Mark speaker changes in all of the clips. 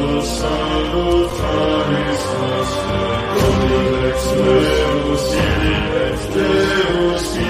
Speaker 1: Deus, Deus, Deus, Deus,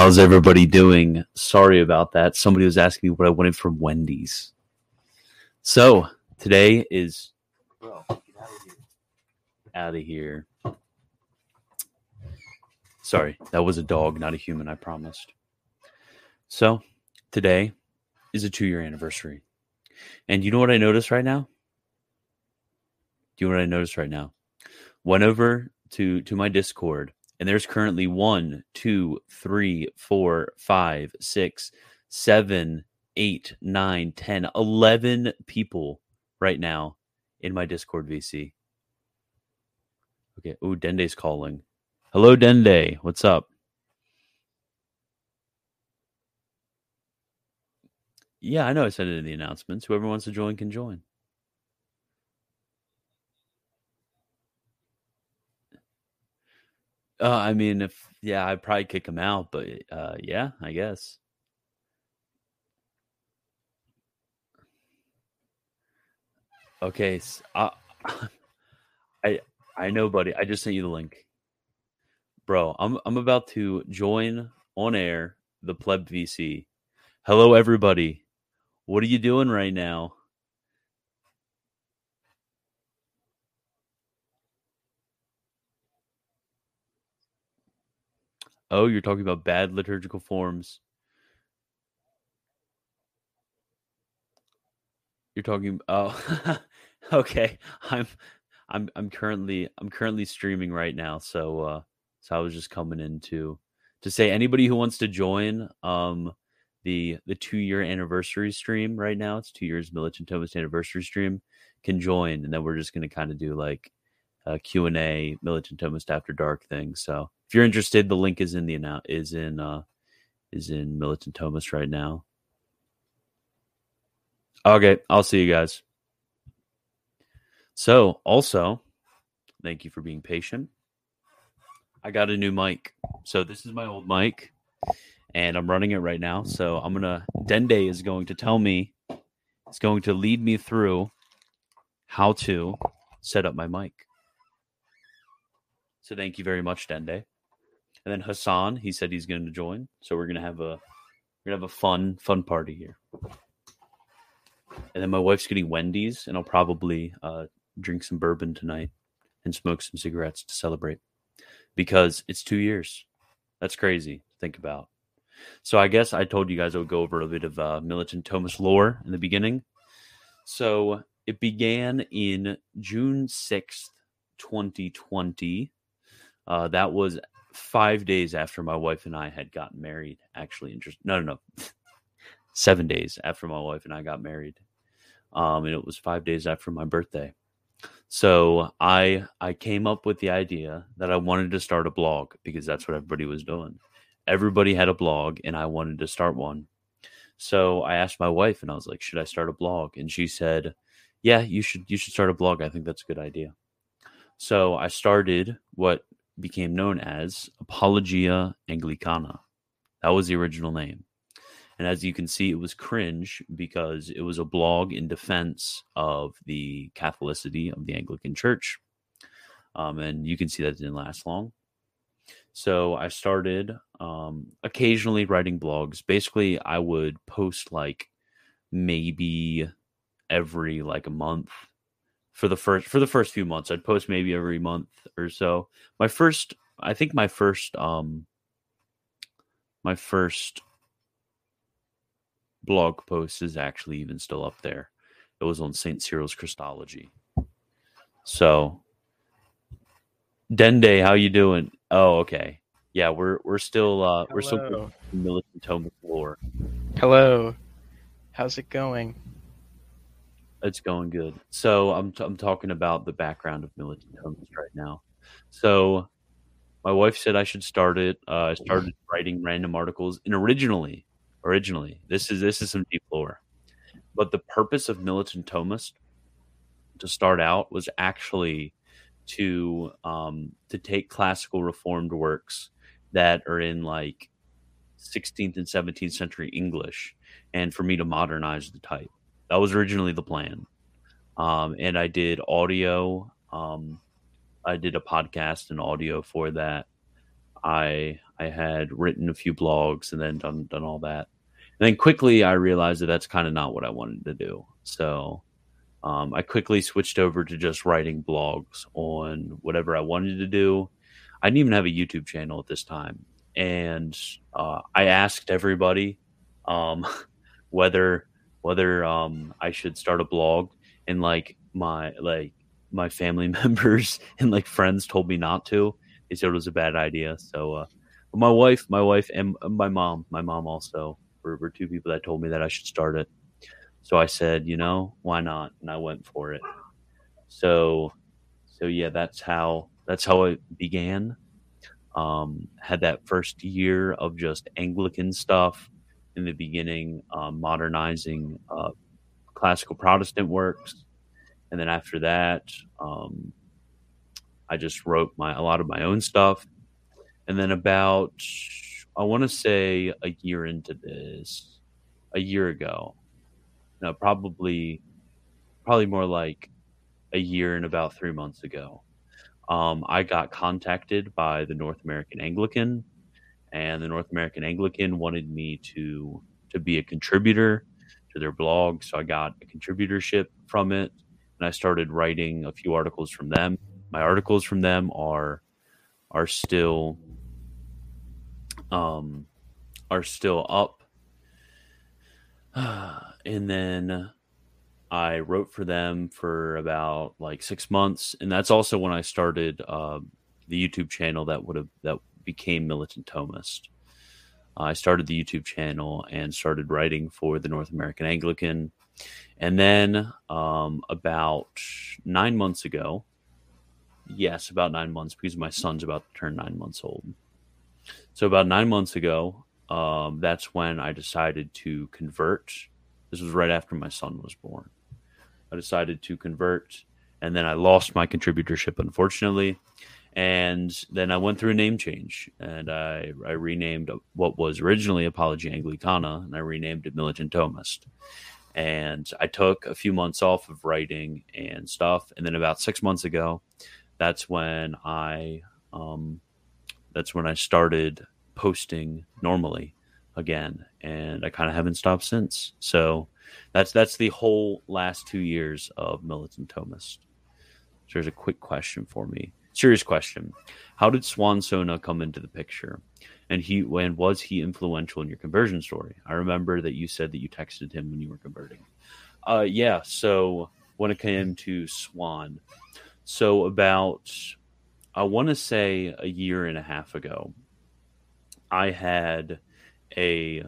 Speaker 1: How's everybody doing? Sorry about that. Somebody was asking me what I wanted from Wendy's. So today is bro, out of here. Out of here. Sorry, that was a dog, not a human, I promised. So today is a two year anniversary. And you know what I noticed right now? Do you know what I noticed right now? Went over to to my Discord and there's currently one, two, three, four, five, six, seven, eight, nine, ten, eleven people right now in my Discord VC. Okay. Oh, Dende's calling. Hello, Dende. What's up? Yeah, I know I said it in the announcements. Whoever wants to join can join. Uh, I mean, if yeah, I'd probably kick him out, but uh, yeah, I guess. Okay, I, I I know, buddy. I just sent you the link, bro. I'm I'm about to join on air the pleb VC. Hello, everybody. What are you doing right now? Oh, you're talking about bad liturgical forms. You're talking oh okay. I'm I'm I'm currently I'm currently streaming right now, so uh so I was just coming in to to say anybody who wants to join um the the two year anniversary stream right now, it's two years Militant Thomist anniversary stream, can join and then we're just gonna kind of do like a Q and A Militant Thomist after dark thing. So if you're interested, the link is in the annou- is in uh, is in Militant Thomist right now. Okay, I'll see you guys. So, also, thank you for being patient. I got a new mic. So this is my old mic, and I'm running it right now. So I'm gonna Dende is going to tell me, it's going to lead me through how to set up my mic. So thank you very much, Dende. And then Hassan, he said he's going to join. So we're gonna have a we're gonna have a fun fun party here. And then my wife's getting Wendy's, and I'll probably uh, drink some bourbon tonight and smoke some cigarettes to celebrate because it's two years. That's crazy to think about. So I guess I told you guys I would go over a bit of uh, militant Thomist lore in the beginning. So it began in June sixth, twenty twenty. Uh, that was five days after my wife and I had gotten married. Actually, interest no, no, no, seven days after my wife and I got married, um, and it was five days after my birthday. So I I came up with the idea that I wanted to start a blog because that's what everybody was doing. Everybody had a blog, and I wanted to start one. So I asked my wife, and I was like, "Should I start a blog?" And she said, "Yeah, you should. You should start a blog. I think that's a good idea." So I started what became known as Apologia Anglicana. That was the original name. And as you can see, it was cringe because it was a blog in defense of the Catholicity of the Anglican Church. Um, and you can see that didn't last long. So I started um, occasionally writing blogs. Basically, I would post like maybe every like a month for the first for the first few months. I'd post maybe every month or so. My first, I think my first, um, my first blog post is actually even still up there. It was on Saint Cyril's Christology. So, Dende, how you doing? Oh, okay. Yeah, we're we're still uh, we're still militant Thomist lore.
Speaker 2: Hello. How's it going?
Speaker 1: It's going good. So I'm t- I'm talking about the background of militant Thomist right now. So my wife said I should start it. Uh, I started writing random articles, and originally, originally, this is this is some deep lore. But the purpose of militant Thomist to start out was actually to um, to take classical reformed works that are in like 16th and 17th century English and for me to modernize the type. That was originally the plan. Um, and I did audio. Um, I did a podcast and audio for that. I I had written a few blogs and then done done all that. And then quickly I realized that that's kind of not what I wanted to do. So um, I quickly switched over to just writing blogs on whatever I wanted to do. I didn't even have a YouTube channel at this time, and uh, I asked everybody um, whether whether um, I should start a blog, and like my like my family members and like friends told me not to. They said it was a bad idea. So, uh, my wife, my wife, and my mom, my mom also were, were two people that told me that I should start it. So I said, you know, why not? And I went for it. So, so yeah, that's how that's how it began. Um, had that first year of just Anglican stuff in the beginning, um, modernizing uh, classical Protestant works, and then after that, um, I just wrote my a lot of my own stuff, and then about I want to say a year into this, a year ago, no, probably, probably more like a year and about three months ago. Um, I got contacted by the North American Anglican, and the North American Anglican wanted me to to be a contributor to their blog. So I got a contributorship from it, and I started writing a few articles from them. My articles from them are are still um, are still up. and then I wrote for them for about like six months, and that's also when I started uh, the YouTube channel that would have that became Militant Thomist. I started the YouTube channel and started writing for the North American Anglican, and then um, about nine months ago, yes, about nine months because my son's about to turn nine months old. So about nine months ago, um, that's when I decided to convert this was right after my son was born. I decided to convert, and then I lost my contributorship, unfortunately. And then I went through a name change, and I, I renamed what was originally Apologia Anglicana, and I renamed it Militant Thomist. And I took a few months off of writing and stuff, and then about six months ago, that's when I um, that's when I started posting normally again, and I kind of haven't stopped since. So that's that's the whole last two years of Militant Thomist. So there's a quick question for me. Serious question. How did Suan Sonna come into the picture? And he when was he influential in your conversion story? I remember that you said that you texted him when you were converting. Uh yeah, so when it came to Suan. So about I want to say a year and a half ago, I had a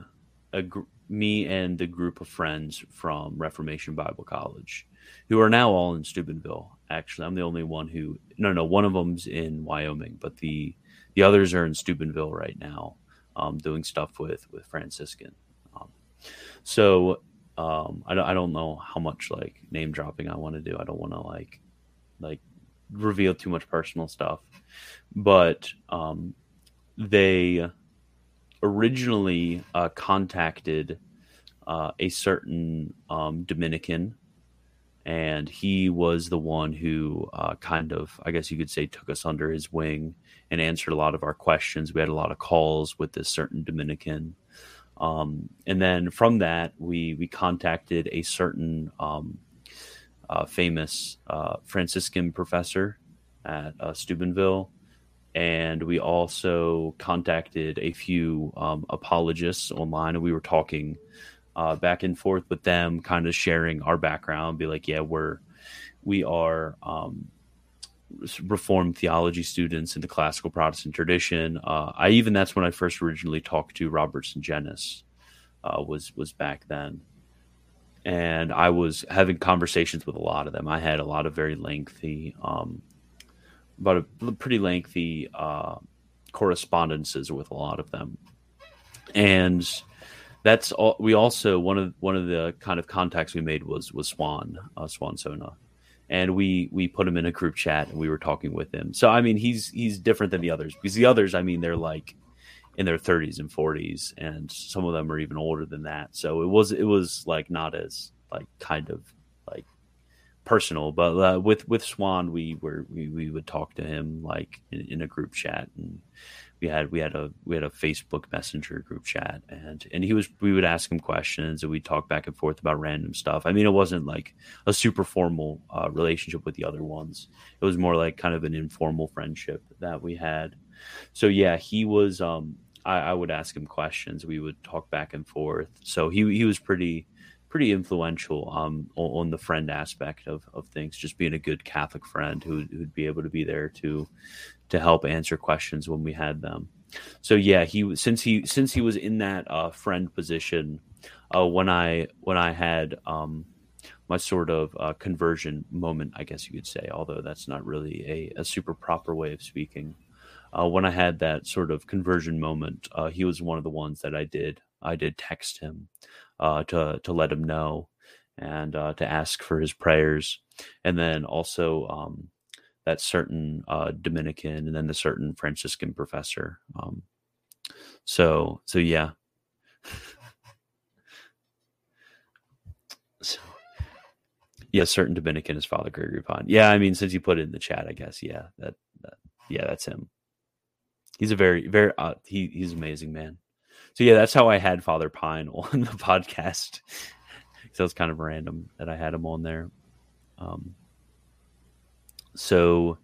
Speaker 1: a gr- me and the group of friends from Reformation Bible College, who are now all in Steubenville. Actually, I'm the only one who no no one of them's in Wyoming, but the the others are in Steubenville right now, um, doing stuff with with Franciscan. Um, so um, I don't I don't know how much like name dropping I want to do. I don't want to like like reveal too much personal stuff, but um, they originally uh, contacted uh, a certain um, Dominican, and he was the one who uh, kind of, I guess you could say, took us under his wing and answered a lot of our questions. We had a lot of calls with this certain Dominican. Um, and then from that, we we contacted a certain um, uh, famous uh, Franciscan professor at uh, Steubenville, and we also contacted a few um, apologists online, and we were talking uh, back and forth with them, kind of sharing our background, be like, yeah, we're we are um, Reformed theology students in the classical Protestant tradition. Uh, I even that's when I first originally talked to Robert Sungenis, uh, was was back then, and I was having conversations with a lot of them. I had a lot of very lengthy, um, about a pretty lengthy uh, correspondences with a lot of them, and that's all. We also one of one of the kind of contacts we made was was Suan uh, Suan Sonna, and we we put him in a group chat and we were talking with him. So I mean, he's he's different than the others because the others, I mean, they're like in their 30s and 40s, and some of them are even older than that. So it was it was like not as like kind of like personal, but uh, with with Suan, we were we, we would talk to him like in, in a group chat and we had we had a we had a Facebook Messenger group chat, and and he was we would ask him questions and we'd talk back and forth about random stuff. I mean, it wasn't like a super formal uh, relationship with the other ones. It was more like kind of an informal friendship that we had. So yeah, he was. Um, I, I would ask him questions. We would talk back and forth. So he he was pretty pretty influential um, on, the friend aspect of, of things, just being a good Catholic friend who would be able to be there to to help answer questions when we had them. So yeah, he since he since he was in that uh, friend position, uh, when I when I had um, my sort of uh, conversion moment, I guess you could say, although that's not really a, a super proper way of speaking. Uh, when I had that sort of conversion moment, uh, he was one of the ones that I did I did text him uh, to to let him know and to ask for his prayers, and then also um, that certain uh, Dominican and then the certain Franciscan professor. Um, so so yeah. so, yeah, certain Dominican is Father Gregory Pine. Yeah, I mean, since you put it in the chat, I guess yeah, that, that yeah, that's him. He's a very very uh, he he's amazing man. So yeah, that's how I had Father Pine on the podcast. so it's kind of random that I had him on there. Um, so,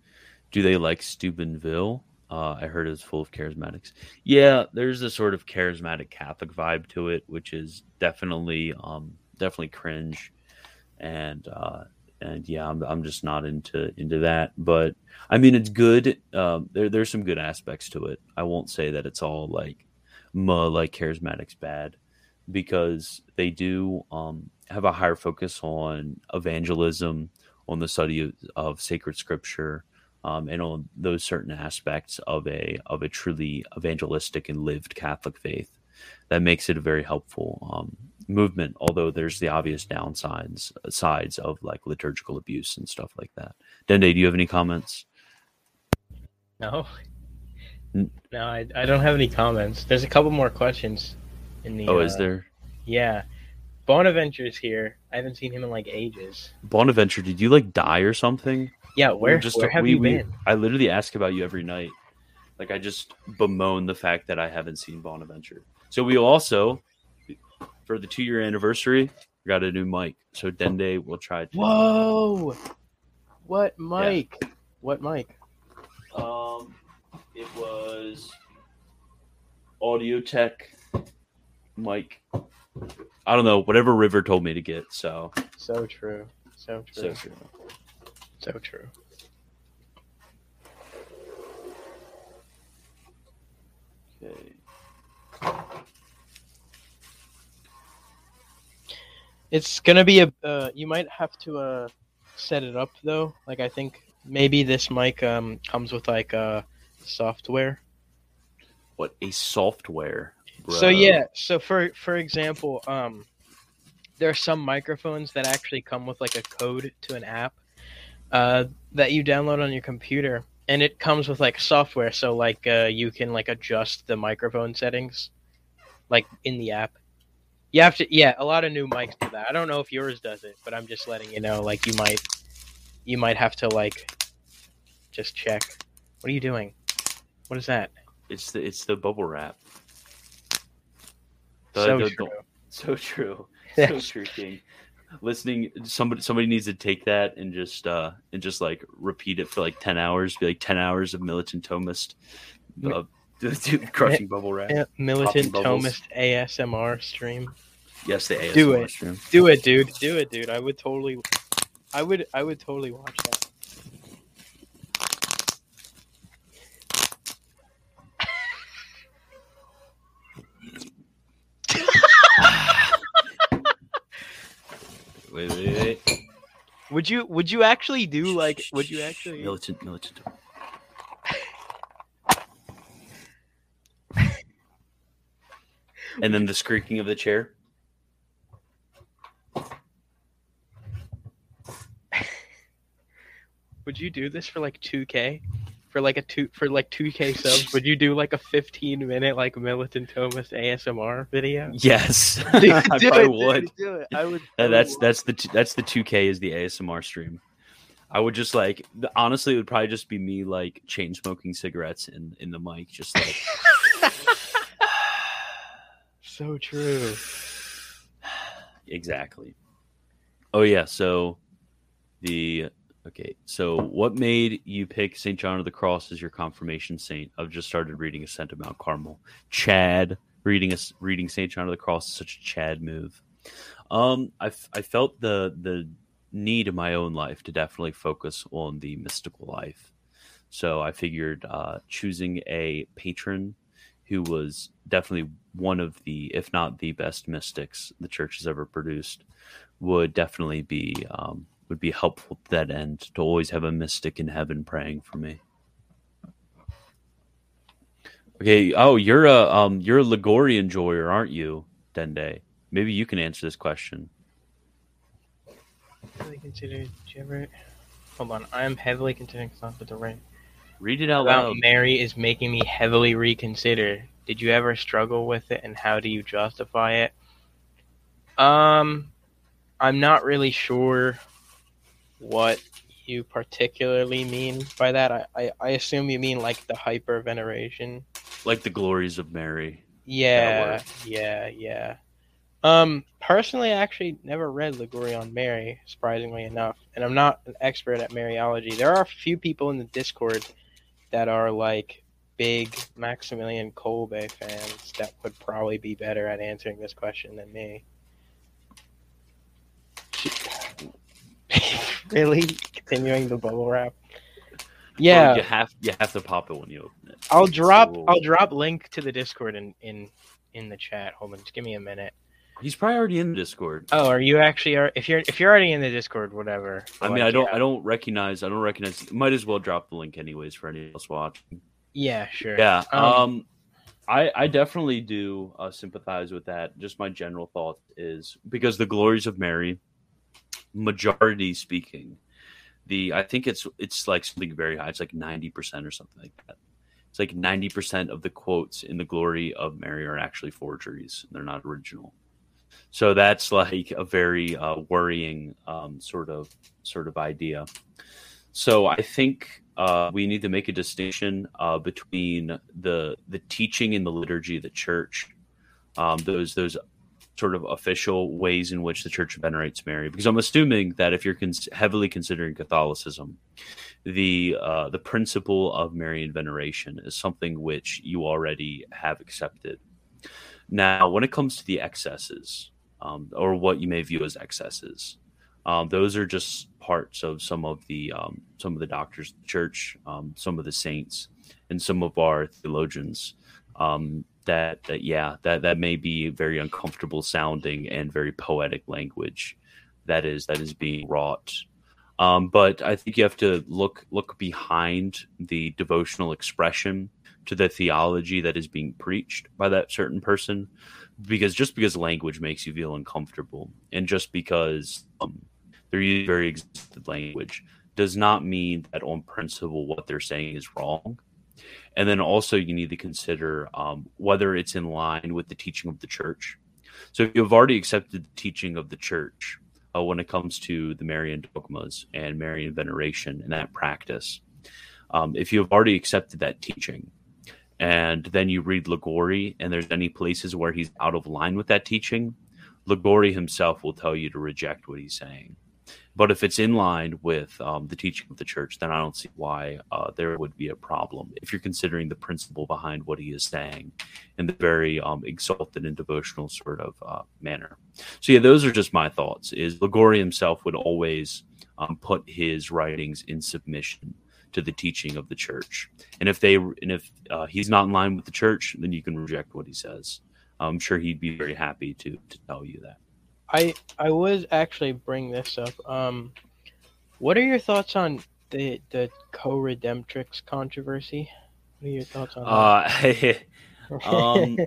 Speaker 1: do they like Steubenville? Uh, I heard it's full of charismatics. Yeah, there's a sort of charismatic Catholic vibe to it, which is definitely um, definitely cringe, and uh, and yeah, I'm, I'm just not into into that. But I mean, it's good. Um, there there's some good aspects to it. I won't say that it's all like, muh, like charismatics bad, because they do um, have a higher focus on evangelism on the study of, of sacred scripture um, and on those certain aspects of a of a truly evangelistic and lived Catholic faith. That makes it a very helpful um, movement. Although there's the obvious downsides sides of like liturgical abuse and stuff like that. Dende, do you have any comments?
Speaker 2: No, no, I, I don't have any comments. There's a couple more questions
Speaker 1: in the. Oh, uh, is there?
Speaker 2: Yeah, Bonaventure's here. I haven't seen him in like ages.
Speaker 1: Bonaventure, did you like die or something?
Speaker 2: Yeah, where just where have we, you we, been?
Speaker 1: I literally ask about you every night. Like I just bemoan the fact that I haven't seen Bonaventure. So we also, for the two year anniversary, got a new mic. So Dende will try.
Speaker 2: To... Whoa! What mic? Yeah. What mic?
Speaker 1: Um, it was Audio Tech mic. I don't know, whatever River told me to get. So
Speaker 2: so true, so true, so true, so true. Okay. It's gonna be a. Uh, you might have to uh, set it up though. Like I think maybe this mic um comes with like uh software.
Speaker 1: What a software?
Speaker 2: So yeah, so for for example, um, there are some microphones that actually come with like a code to an app uh, that you download on your computer, and it comes with like software. So like uh, you can like adjust the microphone settings, like in the app. You have to, yeah. A lot of new mics do that. I don't know if yours does it, but I'm just letting you know. Like you might, you might have to like, just check. What are you doing? What is that?
Speaker 1: It's the it's the bubble wrap
Speaker 2: so
Speaker 1: the-
Speaker 2: true.
Speaker 1: So true.
Speaker 2: Yeah.
Speaker 1: So true, King. Listening, somebody somebody needs to take that and just uh and just like repeat it for like ten hours. Be like ten hours of militant Thomist, uh, crushing bubble wrap.
Speaker 2: Yeah, militant Thomist ASMR stream.
Speaker 1: Yes, the ASMR
Speaker 2: Do it.
Speaker 1: stream.
Speaker 2: Do it, dude. Do it, dude. I would totally, I would, I would totally watch that.
Speaker 1: Wait, wait, wait.
Speaker 2: Would you, would you actually do like, would you actually?
Speaker 1: militant militant? and then the squeaking of the chair.
Speaker 2: Would you do this for like 2K? For like a two for like 2K subs, would you do like a 15 minute like militant Thomist ASMR video?
Speaker 1: Yes,
Speaker 2: Dude,
Speaker 1: I probably
Speaker 2: it,
Speaker 1: would.
Speaker 2: dude, do it. I would.
Speaker 1: Uh, that's
Speaker 2: watch
Speaker 1: that's the t- that's the two K is the ASMR stream. I would just like honestly, it would probably just be me like chain smoking cigarettes in in the mic, just like
Speaker 2: So true.
Speaker 1: exactly. Oh yeah, so the okay, so what made you pick Saint John of the Cross as your confirmation saint? I've just started reading Ascent of Mount Carmel. Chad reading us reading Saint John of the Cross is such a Chad move. Um, I I felt the the need in my own life to definitely focus on the mystical life. So I figured uh, choosing a patron who was definitely one of the, if not the best mystics the church has ever produced, would definitely be um, would be helpful to that end. To always have a mystic in heaven praying for me. Okay. Oh, you're a um, you're a Liguori enjoyer, aren't you, Dende? Maybe you can answer this question.
Speaker 2: Heavily considered. You ever? Hold on. I am heavily considering not the right.
Speaker 1: Read it out
Speaker 2: About
Speaker 1: loud.
Speaker 2: Mary is making me heavily reconsider. Did you ever struggle with it, and how do you justify it? Um, I'm not really sure what you particularly mean by that. I, I, I assume you mean like the hyper veneration.
Speaker 1: Like the glories of Mary.
Speaker 2: Yeah, yeah, yeah. Um, personally, I actually never read Liguori on Mary, surprisingly enough, and I'm not an expert at Mariology. There are a few people in the Discord that are like big Maximilian Kolbe fans that would probably be better at answering this question than me. really? Continuing the bubble wrap? Yeah,
Speaker 1: Well, you have you have to pop it when you open it.
Speaker 2: I'll drop
Speaker 1: rule.
Speaker 2: I'll drop link to the Discord in in in the chat. Hold on, just give me a minute.
Speaker 1: He's probably already in the Discord.
Speaker 2: Oh, are you actually are if you're if you're already in the Discord, whatever.
Speaker 1: I mean,
Speaker 2: Like,
Speaker 1: I don't,
Speaker 2: yeah.
Speaker 1: I don't recognize, I don't recognize. Might as well drop the link anyways for anyone else watching.
Speaker 2: Yeah, sure.
Speaker 1: Yeah,
Speaker 2: Um,
Speaker 1: um, I, I definitely do uh, sympathize with that. Just my general thought is because the glories of Mary, majority speaking, the I think it's it's like something very high. It's like ninety percent or something like that. It's like ninety percent of the quotes in the glory of Mary are actually forgeries. They're not original. So that's like a very uh, worrying um, sort of sort of idea. So I think uh, we need to make a distinction uh, between the the teaching in the liturgy of the church, um, those those sort of official ways in which the church venerates Mary. Because I'm assuming that if you're cons- heavily considering Catholicism, the uh, the principle of Marian veneration is something which you already have accepted. Now, when it comes to the excesses, um, or what you may view as excesses, um, those are just parts of some of the um, some of the doctors of the church, um, some of the saints, and some of our theologians. That, that yeah, that that may be very uncomfortable sounding and very poetic language that is that is being wrought. Um, but I think you have to look look behind the devotional expression to the theology that is being preached by that certain person, because just because language makes you feel uncomfortable, and just because um, they're using very existed language does not mean that on principle what they're saying is wrong. And then also you need to consider um, whether it's in line with the teaching of the church. So if you've already accepted the teaching of the church uh, when it comes to the Marian dogmas and Marian veneration and that practice, um, if you have already accepted that teaching, and then you read Liguori, and there's any places where he's out of line with that teaching, Liguori himself will tell you to reject what he's saying. But if it's in line with um, the teaching of the church, then I don't see why uh, there would be a problem if you're considering the principle behind what he is saying in the very um, exalted and devotional sort of uh, manner. So yeah, those are just my thoughts. Is Liguori himself would always um, put his writings in submission to the teaching of the church, and if they and if uh, he's not in line with the church, then you can reject what he says. I'm sure he'd be very happy to to tell you that.
Speaker 2: I I would actually bring this up. Um, what are your thoughts on the the co-redemptrix controversy? What are your thoughts on
Speaker 1: that? Uh, um,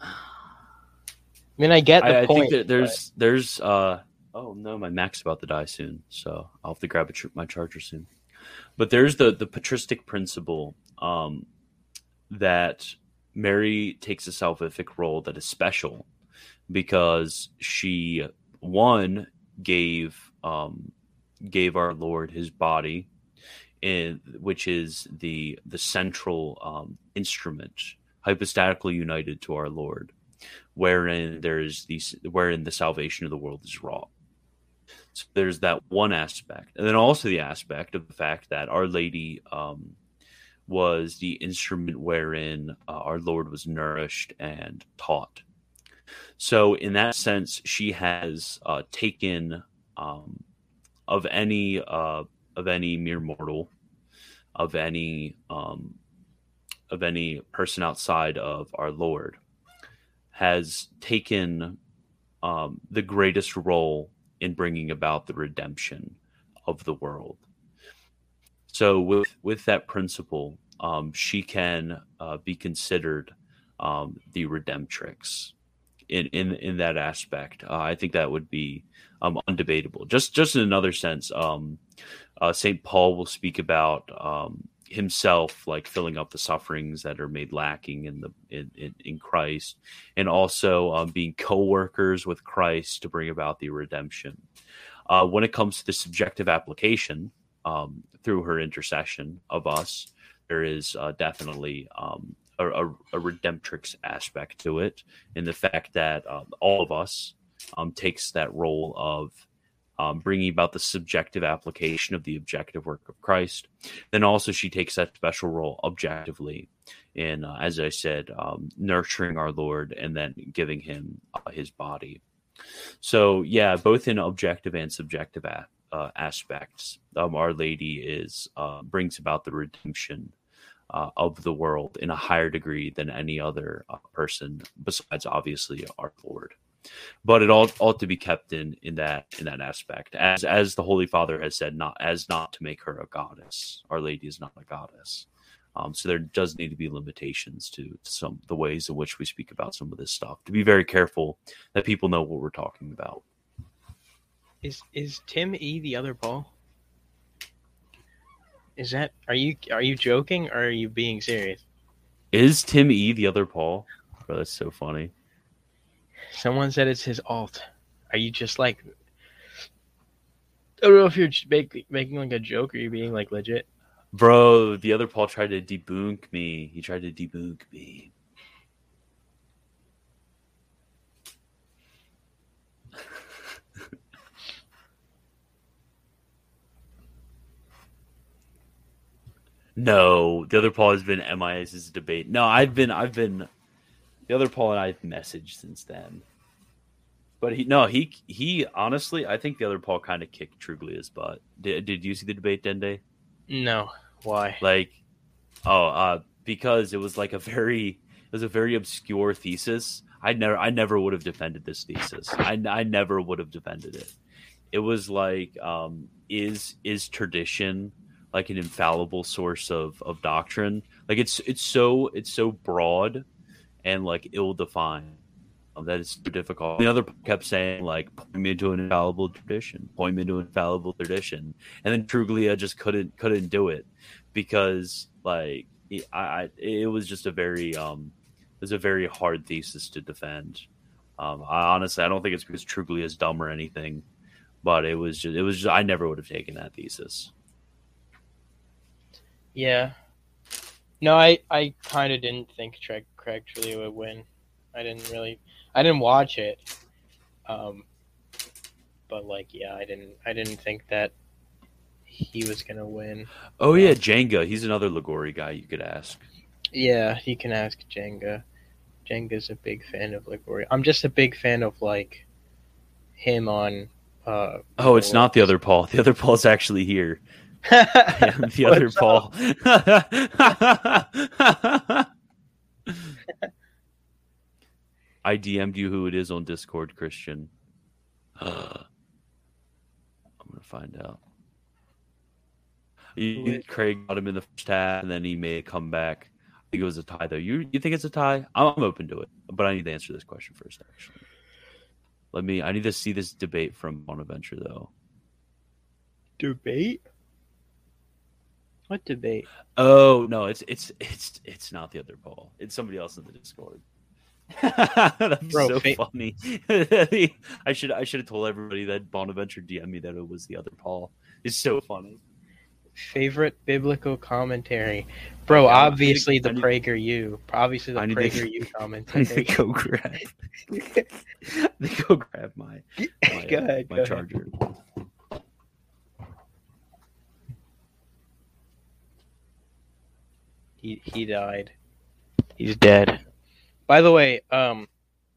Speaker 2: I mean, I get the
Speaker 1: I, I
Speaker 2: point.
Speaker 1: think that there's but... there's uh oh no, my Mac's about to die soon, so I'll have to grab tr- my charger soon. But there's the the patristic principle um, that Mary takes a salvific role that is special because she one gave um, gave our Lord His body, in, which is the the central um, instrument, hypostatically united to our Lord, wherein there's these wherein the salvation of the world is wrought. So there's that one aspect, and then also the aspect of the fact that Our Lady um, was the instrument wherein uh, our Lord was nourished and taught. So, in that sense, she has uh, taken um, of any uh, of any mere mortal, of any um, of any person outside of our Lord, has taken um, the greatest role in bringing about the redemption of the world. So, with with that principle, um, she can uh, be considered um, the redemptrix in in in that aspect. Uh, I think that would be um, undebatable. Just just in another sense, um, uh, Saint Paul will speak about um, himself like filling up the sufferings that are made lacking in the in, in, in Christ, and also um, being co-workers with Christ to bring about the redemption. Uh, when it comes to the subjective application um, through her intercession of us, there is uh, definitely um, a, a, a, redemptrix aspect to it in the fact that um, all of us um, takes that role of um, bringing about the subjective application of the objective work of Christ. Then also she takes that special role objectively in, uh, as I said, um, nurturing our Lord and then giving him uh, his body. So yeah, both in objective and subjective a- uh, aspects, um, Our Lady is uh, brings about the redemption uh, of the world in a higher degree than any other uh, person besides obviously our lord. But it all ought to be kept in in that in that aspect. As as the holy father has said not as not to make her a goddess. Our lady is not a goddess. Um, so there does need to be limitations to, to some the ways in which we speak about some of this stuff. To be very careful that people know what we're talking about.
Speaker 2: Is is tim e the other paul is that are you are you joking or are you being serious?
Speaker 1: Is Tim E the other Paul? Bro, that's so funny.
Speaker 2: Someone said it's his alt. Are you just like I don't know if you're make, making like a joke or you're being like legit.
Speaker 1: Bro, the other Paul tried to debunk me. He tried to debunk me. No, the other Paul has been MIS's debate. No, I've been, I've been, the other Paul and I've messaged since then. But he, no, he, he, honestly, I think the other Paul kind of kicked Truglia's butt. Did, did you see the debate, Dende?
Speaker 2: No. Why?
Speaker 1: Like, oh, uh, because it was like a very, it was a very obscure thesis. I never, I never would have defended this thesis. I, I never would have defended it. It was like, um, is, is tradition like an infallible source of of doctrine. Like it's it's so it's so broad and like ill defined that it's difficult. The other kept saying like point me to an infallible tradition, point me to an infallible tradition, and then Truglia just couldn't couldn't do it because like I, I it was just a very um it was a very hard thesis to defend. Um, I honestly I don't think it's because Truglia is dumb or anything, but it was just it was just I never would have taken that thesis.
Speaker 2: Yeah. No, I, I kind of didn't think Craig Craig Truglia would win. I didn't really, I didn't watch it. Um, but like, yeah, I didn't, I didn't think that he was gonna win.
Speaker 1: Oh yeah, Jenga. He's another Liguori guy you could ask.
Speaker 2: Yeah, you can ask Jenga. Jenga's a big fan of Liguori. I'm just a big fan of like him on. Uh,
Speaker 1: Oh, it's not the other Paul. The other Paul's actually here. I am the other Paul. I DM'd you who it is on Discord, Christian. I'm gonna find out. You, Craig got him in the first half, and then he made a comeback. I think it was a tie, though. You you think it's a tie? I'm, I'm open to it, but I need to answer this question first. Actually, let me. I need to see this debate from Bonaventure, though.
Speaker 2: debate. What debate?
Speaker 1: Oh no, it's it's it's it's not the other Paul. It's somebody else in the Discord. That'd
Speaker 2: Bro,
Speaker 1: so
Speaker 2: fa-
Speaker 1: funny. I should I should have told everybody that Bonaventure DM me that it was the other Paul. It's so funny.
Speaker 2: Favorite biblical commentary, bro.
Speaker 1: Yeah, I need
Speaker 2: obviously the
Speaker 1: I need-
Speaker 2: PragerU. Obviously the
Speaker 1: I need to-
Speaker 2: PragerU
Speaker 1: I need to go grab. I need to go grab my my,
Speaker 2: Go
Speaker 1: uh,
Speaker 2: ahead,
Speaker 1: my
Speaker 2: go ahead. He he died. He's dead. By the way, um,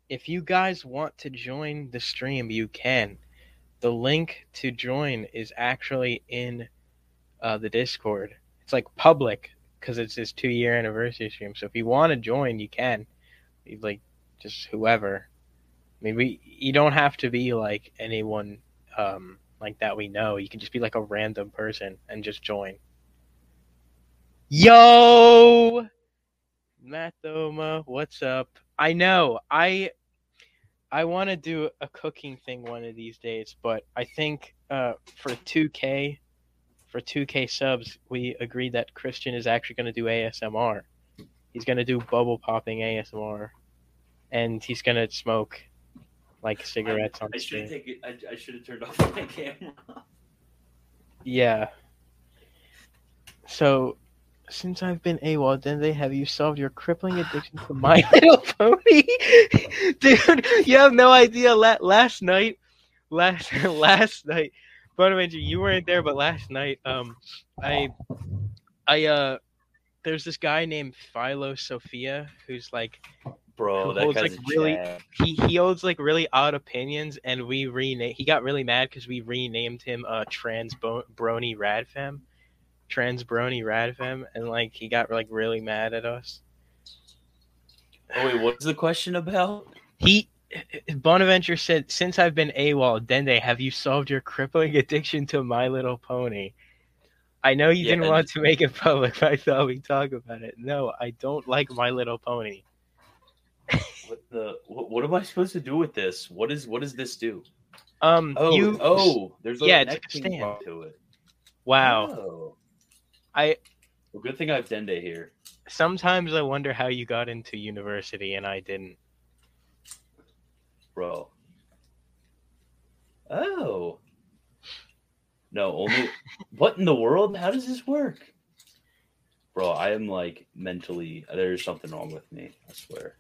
Speaker 2: if you guys want to join the stream, you can. The link to join is actually in uh, the Discord. It's like public because it's his two year anniversary stream. So if you want to join, you can. You, Like just whoever. I mean, we you don't have to be like anyone um, like that we know. You can just be like a random person and just join. Yo, Matt Thoma, what's up? I know I I want to do a cooking thing one of these days, but I think uh, for 2K for 2K subs, we agreed that Christian is actually going to do ASMR. He's going to do bubble popping ASMR, and he's going to smoke like cigarettes on
Speaker 1: I should
Speaker 2: stream.
Speaker 1: take it. I, I should have turned off my camera.
Speaker 2: Yeah. So, since I've been AWOL, then they have you solved your crippling addiction to My Little Pony, dude. You have no idea. La- last night, last last night, Bonaventure, you weren't there, but last night, um, I, I uh, there's this guy named Philo Sophia who's like
Speaker 1: Bro,
Speaker 2: Who
Speaker 1: that
Speaker 2: holds, like, really- he he holds like really odd opinions, and we rename. He got really mad because we renamed him uh Trans Bo- Brony Radfem, Trans Brony Radfem, and like he got like really mad at us.
Speaker 1: Oh wait, what's the question about?
Speaker 2: He Bonaventure said, "Since I've been AWOL, Dende, have you solved your crippling addiction to My Little Pony?" I know you
Speaker 1: Yeah,
Speaker 2: didn't want to make it public, but I thought we'd talk about it. No, I don't like My Little Pony.
Speaker 1: What the? What, what am I supposed to do with this? What is? What does this do?
Speaker 2: Um,
Speaker 1: Oh,
Speaker 2: you
Speaker 1: oh, there's a
Speaker 2: yeah, it's
Speaker 1: neck
Speaker 2: like a stand.
Speaker 1: to it.
Speaker 2: wow.
Speaker 1: Oh.
Speaker 2: I
Speaker 1: Well, good thing I have Dende here.
Speaker 2: sometimes I wonder how you got into university and I didn't.
Speaker 1: bro. Oh. No, only. what in the world? How does this work? Bro, I am like mentally. There's something wrong with me. I swear.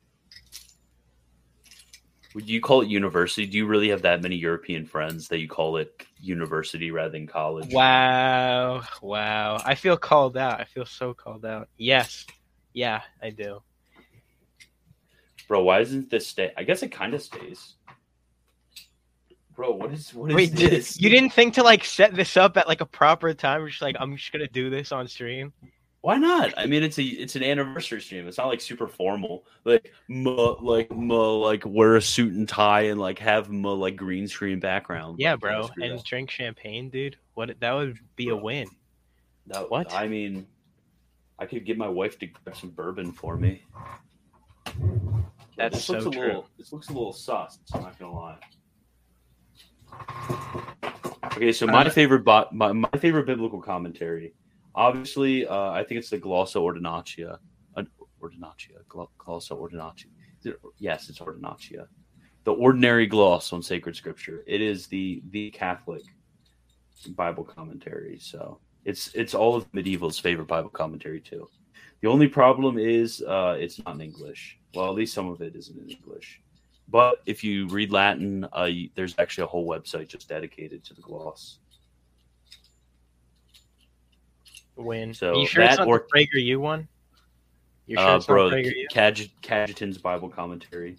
Speaker 1: Would you call it university? Do you really have that many European friends that you call it university rather than college?
Speaker 2: Wow, wow. I feel called out. I feel so called out. Yes. Yeah, I do.
Speaker 1: Bro, why isn't this stay? I guess it kind of stays. Bro, what is what is
Speaker 2: Wait, did,
Speaker 1: this?
Speaker 2: you didn't think to like set this up at like a proper time? You're just like, I'm just gonna do this on stream.
Speaker 1: Why not? I mean, it's a it's an anniversary stream. It's not like super formal. Like, ma, like, ma, like wear a suit and tie and like have ma, like green screen background.
Speaker 2: Yeah,
Speaker 1: Like,
Speaker 2: bro. And
Speaker 1: that.
Speaker 2: drink champagne, dude. What that would be a win.
Speaker 1: That-
Speaker 2: what?
Speaker 1: I mean, I could get my wife to grab some bourbon for me.
Speaker 2: That's
Speaker 1: this
Speaker 2: so
Speaker 1: looks a
Speaker 2: true.
Speaker 1: little. This looks a little sus. I'm not gonna lie. Okay, so my
Speaker 2: Uh,
Speaker 1: favorite bot, my, my favorite biblical commentary, obviously, uh, I think it's the Glossa Ordinaria, uh, Glossa Ordinaria. Yes, it's Ordinaria, the ordinary gloss on sacred scripture. It is the the Catholic Bible commentary. So it's it's all of medieval's favorite Bible commentary too. The only problem is uh, it's not in English. Well, at least some of it isn't in English. But if you read Latin, uh, there's actually a whole website just dedicated to the gloss.
Speaker 2: Win.
Speaker 1: So
Speaker 2: you sure
Speaker 1: that
Speaker 2: it's not
Speaker 1: or-
Speaker 2: the Prager U one? You sure
Speaker 1: uh,
Speaker 2: it's
Speaker 1: bro,
Speaker 2: not Prager U?
Speaker 1: Cag- Cajetan's Bible commentary.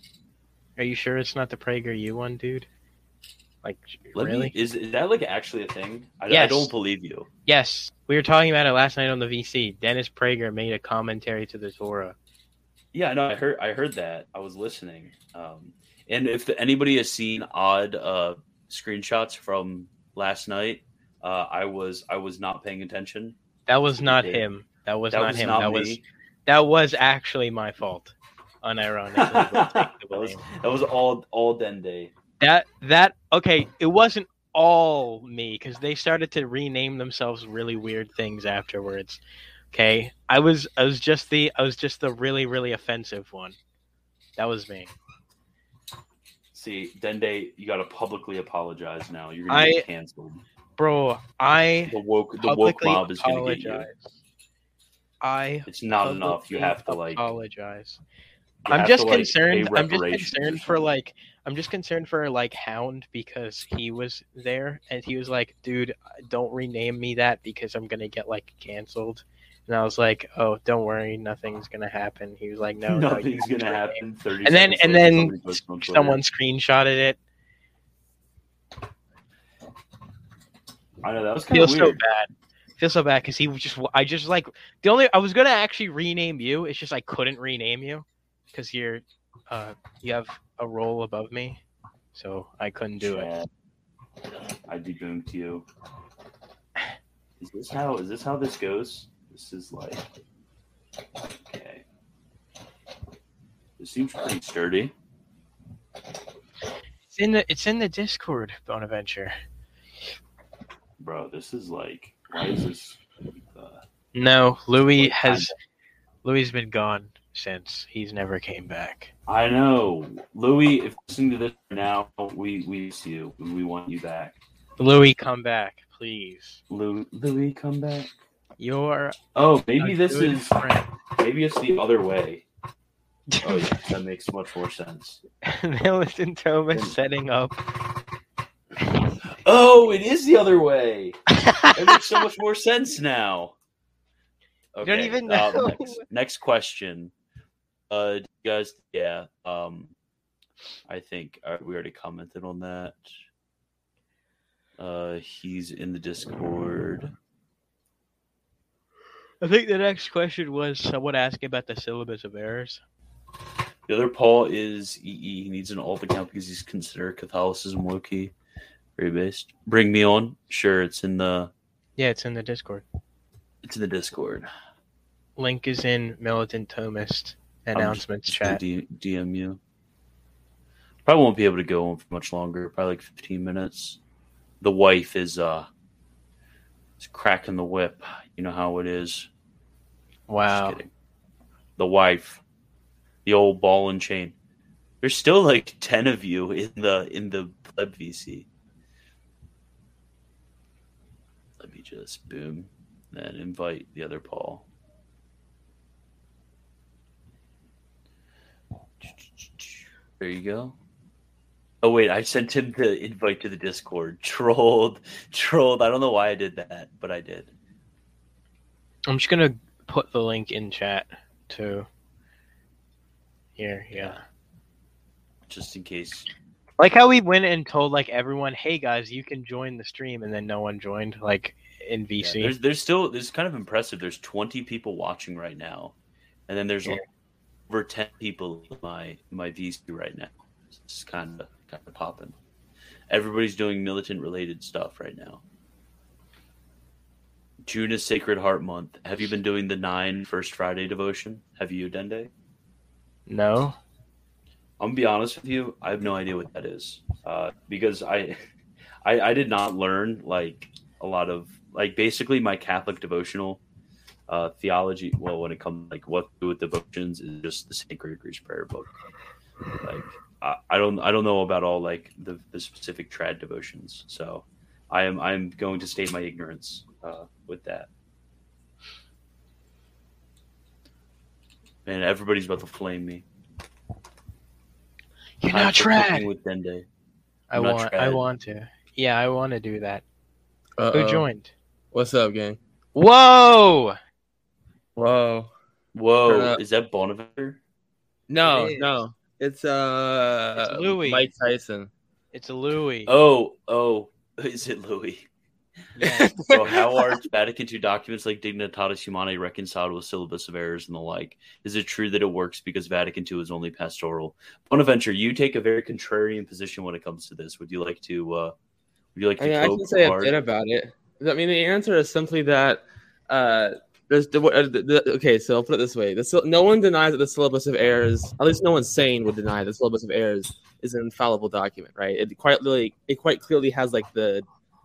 Speaker 2: Are you sure it's not the Prager U one, dude? Like
Speaker 1: Let
Speaker 2: really?
Speaker 1: me, is, is that like actually a thing? I, I don't believe you.
Speaker 2: Yes, we were talking about it last night on the VC. Dennis Prager made a commentary to the Torah.
Speaker 1: Yeah, no, I heard I heard that. I was listening. Um, and if anybody has seen odd uh, screenshots from last night, uh, I was I was not paying attention.
Speaker 2: That was not
Speaker 1: did.
Speaker 2: him. That was
Speaker 1: that
Speaker 2: not
Speaker 1: was
Speaker 2: him.
Speaker 1: not
Speaker 2: that
Speaker 1: me.
Speaker 2: was that was actually my fault. Unironically, we'll
Speaker 1: that was that was all all Dende.
Speaker 2: that that okay. It wasn't all me because they started to rename themselves really weird things afterwards. Okay, I was I was just the I was just the really really offensive one. That was me.
Speaker 1: See, Dende, you got to publicly apologize now. You're gonna
Speaker 2: I-
Speaker 1: get canceled.
Speaker 2: Bro, I
Speaker 1: The woke the woke mob is gonna get you.
Speaker 2: apologize. I
Speaker 1: It's not enough. You have to like.
Speaker 2: apologize. I'm just
Speaker 1: to, like,
Speaker 2: concerned.
Speaker 1: pay
Speaker 2: I'm just concerned for like. I'm just concerned for like Hound because he was there and he was like, "Dude, don't rename me that because I'm gonna get like canceled." And I was like, "Oh, don't worry, nothing's gonna happen." He was like, "No, no,
Speaker 1: nothing's
Speaker 2: can
Speaker 1: gonna happen.
Speaker 2: And then and then
Speaker 1: somebody posts on
Speaker 2: someone screenshotted it.
Speaker 1: I know that was kind of
Speaker 2: Feels so bad. Feels so bad because he was just. I just like the only. I was gonna actually rename you. It's just I couldn't rename you because you're. Uh, you have a role above me, so I couldn't do it.
Speaker 1: I deboomed you. Is this how? Is this how this goes? This is like. Okay. This seems pretty sturdy.
Speaker 2: It's in the. It's in the Discord, Bonaventure.
Speaker 1: Bro, this is like. Why is this? Uh,
Speaker 2: No, Louis
Speaker 1: Like,
Speaker 2: has. Louis's been gone since. He's never came back.
Speaker 1: I know, Louis. If you're listening to this now, we we miss you. We want you back.
Speaker 2: Louis, come back, please.
Speaker 1: Louis, Louis, come back.
Speaker 2: You're
Speaker 1: Oh, maybe this is.
Speaker 2: friend.
Speaker 1: Maybe it's the other way. Oh yeah, that makes much more sense.
Speaker 2: Militant Thomist setting up.
Speaker 1: Oh, it is the other way. It makes so much more sense now.
Speaker 2: You don't even know.
Speaker 1: uh, next, next question. Uh, do you guys, yeah. Um, I think uh, we already commented on that. Uh, he's in the Discord.
Speaker 2: I think the next question was someone asking about the syllabus of errors.
Speaker 1: The other Paul is EE. He needs an alt account because he's considered Catholicism low key, very based. Bring me on. Sure, it's in the
Speaker 2: Yeah, it's in the Discord.
Speaker 1: it's in the Discord.
Speaker 2: Link is in Militant Thomist announcements chat.
Speaker 1: D- DM you. Probably won't be able to go on for much longer. Probably like fifteen minutes. The wife is uh, is cracking the whip. You know how it is.
Speaker 2: Wow.
Speaker 1: The wife, the old ball and chain. There's still like ten of you in the in the pleb VC. Let me just boom and invite the other Paul. There you go. Oh wait, I sent him the invite to the Discord. Trolled, trolled. I don't know why I did that, but I did.
Speaker 2: I'm just gonna put the link in chat too. Here, yeah.
Speaker 1: Just in case.
Speaker 2: Like how we went and told like everyone, "Hey guys, you can join the stream," and then no one joined. Like in
Speaker 1: Yeah,
Speaker 2: VC.
Speaker 1: there's there's still there's kind of impressive. There's 20 people watching right now, and then there's
Speaker 2: Yeah.
Speaker 1: like over 10 people in my my VC right now. It's kind of kind of popping. Everybody's doing militant related stuff right now. June is Sacred Heart Month. Have you been doing the nine First Friday devotion? Have you, Dende?
Speaker 2: no.
Speaker 1: I'm gonna be honest with you. I have no idea what that is uh, because I, I, I did not learn like a lot of like basically my Catholic devotional uh, theology. Well, when it comes like what to do with devotions is just the Saint Gregory's Prayer book. Like I, I don't I don't know about all like the, the specific trad devotions. So I am I'm going to state my ignorance uh, with that. Man, everybody's about to flame me.
Speaker 2: You're not
Speaker 1: for
Speaker 2: Trad.
Speaker 1: with Dende.
Speaker 2: I
Speaker 1: I'm not
Speaker 2: want. I want to. Yeah, I want to do that.
Speaker 3: Uh-oh.
Speaker 2: Who joined?
Speaker 3: What's up, gang?
Speaker 2: Whoa!
Speaker 3: Whoa.
Speaker 1: Whoa,
Speaker 3: Turn
Speaker 1: is that Bonaventure?
Speaker 3: No,
Speaker 2: It is.
Speaker 3: no. It's uh
Speaker 2: It's Louis.
Speaker 3: Mike Tyson.
Speaker 2: It's a Louis.
Speaker 1: Oh, oh, is it Louis?
Speaker 2: Yes.
Speaker 1: So how are Vatican II documents like Dignitatis Humanae reconciled with syllabus of errors and the like? Is it true that it works because Vatican II is only pastoral? Bonaventure, you take a very contrarian position when it comes to this. Would you like to? Uh, would you like
Speaker 3: I,
Speaker 1: to?
Speaker 3: mean, I can say a bit about it. I mean, the answer is simply that uh, there's the, uh, the, the okay. So I'll put it this way: the, no one denies that the syllabus of errors, at least no one sane would deny that the syllabus of errors is an infallible document, right? It quite really, it quite clearly has like the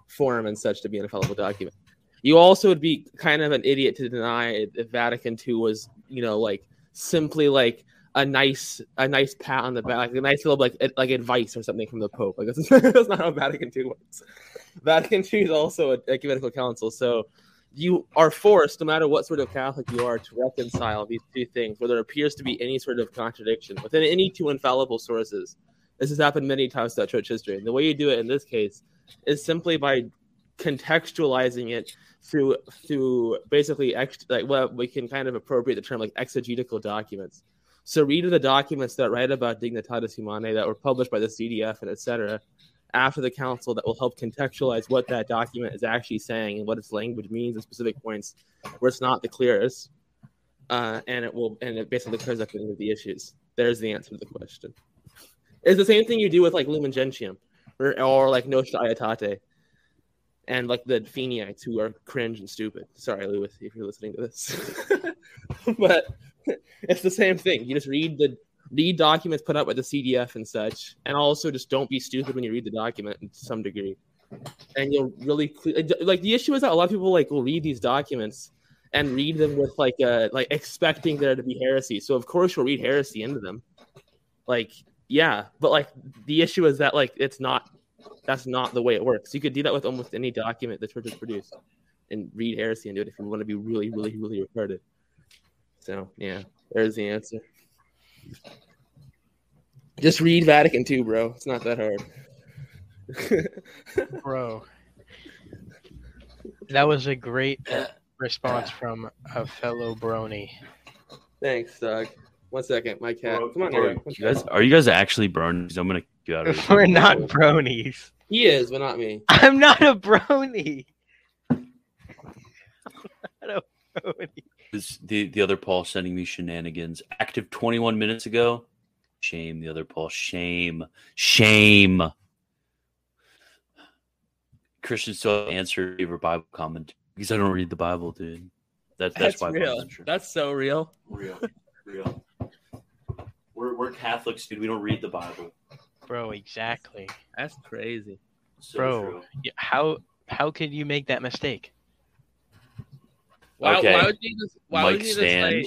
Speaker 3: form and such to be an infallible document. You also would be kind of an idiot to deny if Vatican II was, you know, like simply like a nice a nice pat on the back, like a nice little like like advice or something from the Pope. Like that's, that's not how Vatican II works. Vatican II is also an ecumenical council, so you are forced, no matter what sort of Catholic you are, to reconcile these two things, where there appears to be any sort of contradiction within any two infallible sources. This has happened many times throughout church history. And the way you do it in this case is simply by contextualizing it through through basically ex- like well we can kind of appropriate the term like exegetical documents. So read the documents that write about Dignitatis Humanae that were published by the CDF and etc. after the council that will help contextualize what that document is actually saying and what its language means at specific points where it's not the clearest. Uh, and it will and it basically clears up any of the issues. There's the answer to the question. It's the same thing you do with like Lumen Gentium or, or like Nostra Aetate and like the Feeneyites who are cringe and stupid. Sorry, Lewis, if you're listening to this. but it's the same thing. You just read the read documents put out by the CDF and such, and also just don't be stupid when you read the document to some degree. And you'll really like the issue is that a lot of people like will read these documents and read them with like uh like expecting there to be heresy. So of course you'll read heresy into them. Like yeah, but like the issue is that like it's not that's not the way it works. You could do that with almost any document the church has produced and read heresy into it if you want to be really, really, really retarded. So yeah, there's the answer. Just read Vatican II, bro. It's not that hard.
Speaker 2: Bro. That was a great response from a fellow brony.
Speaker 3: Thanks, Doug. One second, my cat.
Speaker 1: Bro,
Speaker 3: Come on,
Speaker 1: bro,
Speaker 3: here.
Speaker 1: you guys, are you guys actually bronies? I'm gonna get out of here.
Speaker 2: We're not bronies.
Speaker 3: He is, but not me.
Speaker 2: I'm not a brony. I'm not a brony.
Speaker 1: This- the the other Paul sending me shenanigans. Active 21 minutes ago. Shame. The other Paul. Shame. Shame. Christian still answer your Bible comment because I don't read the Bible, dude. That, that's,
Speaker 3: That's
Speaker 1: why
Speaker 3: real. That's so real.
Speaker 1: real. Real. We're, we're Catholics, dude. We don't read the Bible.
Speaker 2: Bro, exactly.
Speaker 3: That's crazy.
Speaker 1: So
Speaker 2: Bro.
Speaker 1: true.
Speaker 2: How how could you make that mistake?
Speaker 3: Why,
Speaker 1: Okay.
Speaker 3: why would you just why
Speaker 1: Mike
Speaker 3: would you just cite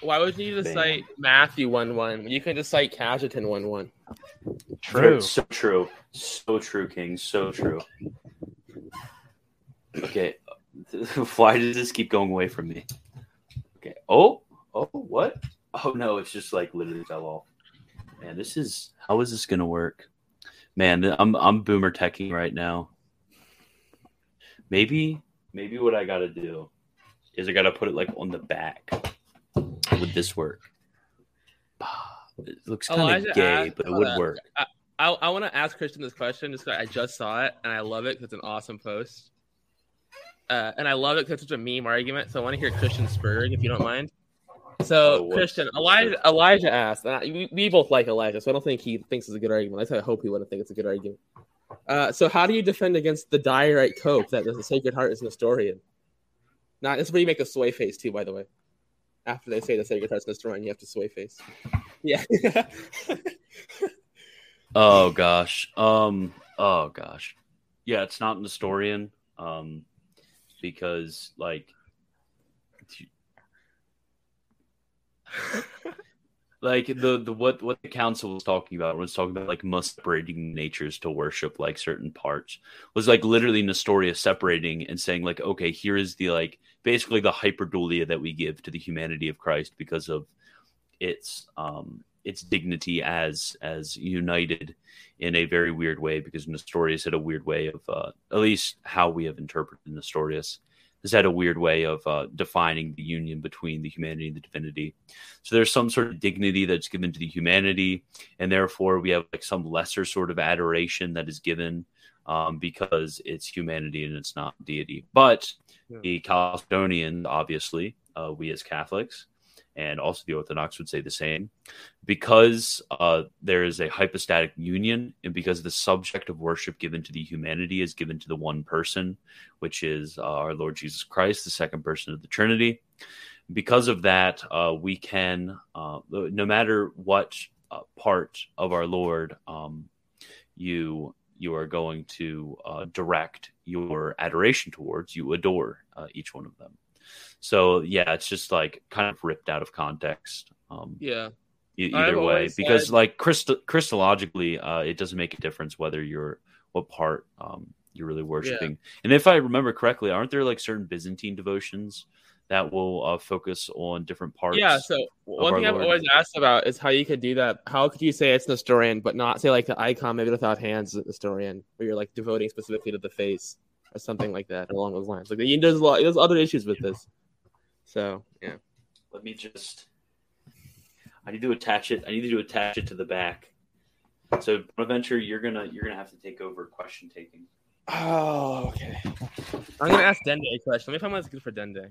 Speaker 3: why would you just
Speaker 1: Bam.
Speaker 3: cite Matthew one one? You can just cite Cajetan one one.
Speaker 2: True.
Speaker 1: So true. So true, King. So true. Okay. Why does this keep going away from me? Okay. Oh, oh, what? Oh no, it's just like literally fell off. Man, this is how is this gonna work? Man, I'm I'm boomer teching right now. Maybe maybe what I gotta do is I gotta put it like on the back. Would this work? It looks kind
Speaker 3: Elijah
Speaker 1: of gay,
Speaker 3: asked-
Speaker 1: but it would
Speaker 3: on.
Speaker 1: work.
Speaker 3: I, I want to ask Christian this question just I just saw it and I love it because it's an awesome post. Uh, and I love it because it's such a meme argument. So I want to hear Christian Spurg if you don't mind. So
Speaker 1: Oh,
Speaker 3: Christian, Elijah. Elijah asked, and I, we, we both like Elijah, so I don't think he thinks it's a good argument. I hope he wouldn't think it's a good argument. Uh, so how do you defend against the diorite cope that the Sacred Heart is Nestorian? Not this is where you make a sway face too, by the way. After they say the Sacred Heart's Nestorian, you have to sway face. Yeah.
Speaker 1: Oh gosh. Um. Oh gosh. Yeah, it's not Nestorian. Um, because like, like the the what what the council was talking about was talking about like must separating natures to worship like certain parts. Was like literally Nestoria separating and saying like okay here is the like basically the hyperdulia that we give to the humanity of Christ because of its um, its dignity as as united in a very weird way because Nestorius had a weird way of uh, at least how we have interpreted Nestorius has that a weird way of uh, defining the union between the humanity and the divinity. So there's some sort of dignity that's given to the humanity, and therefore we have like some lesser sort of adoration that is given um, because it's humanity and it's not deity. But yeah. the Chalcedonians, obviously, uh, we as Catholics, and also the Orthodox would say the same, because uh, there is a hypostatic union, and because the subject of worship given to the humanity is given to the one person, which is uh, our Lord Jesus Christ, the second person of the Trinity. Because of that, uh, we can, uh, no matter what uh, part of our Lord um, you you are going to uh, direct your adoration towards, you adore each one of them. So yeah, it's just like kind of ripped out of context. Um,
Speaker 3: yeah.
Speaker 1: E- either way, because said... like crystal Christologically, uh, it doesn't make a difference whether you're what part um, you're really worshiping. Yeah. And if I remember correctly, aren't there like certain Byzantine devotions that will uh, focus on different parts?
Speaker 3: Yeah. So one thing I've always asked about is how you could do that. How could you say it's Nestorian, but not say like the icon maybe without hands is Nestorian, where you're like devoting specifically to the face or something like that along those lines? Like there's a lot, there's other issues with this. So yeah.
Speaker 1: Let me just. I need to attach it. I need to attach it to the back. So Bonaventure, you're gonna you're gonna have to take over question taking.
Speaker 3: Oh, okay. I'm gonna ask Dende a question. Let me find what's good for Dende.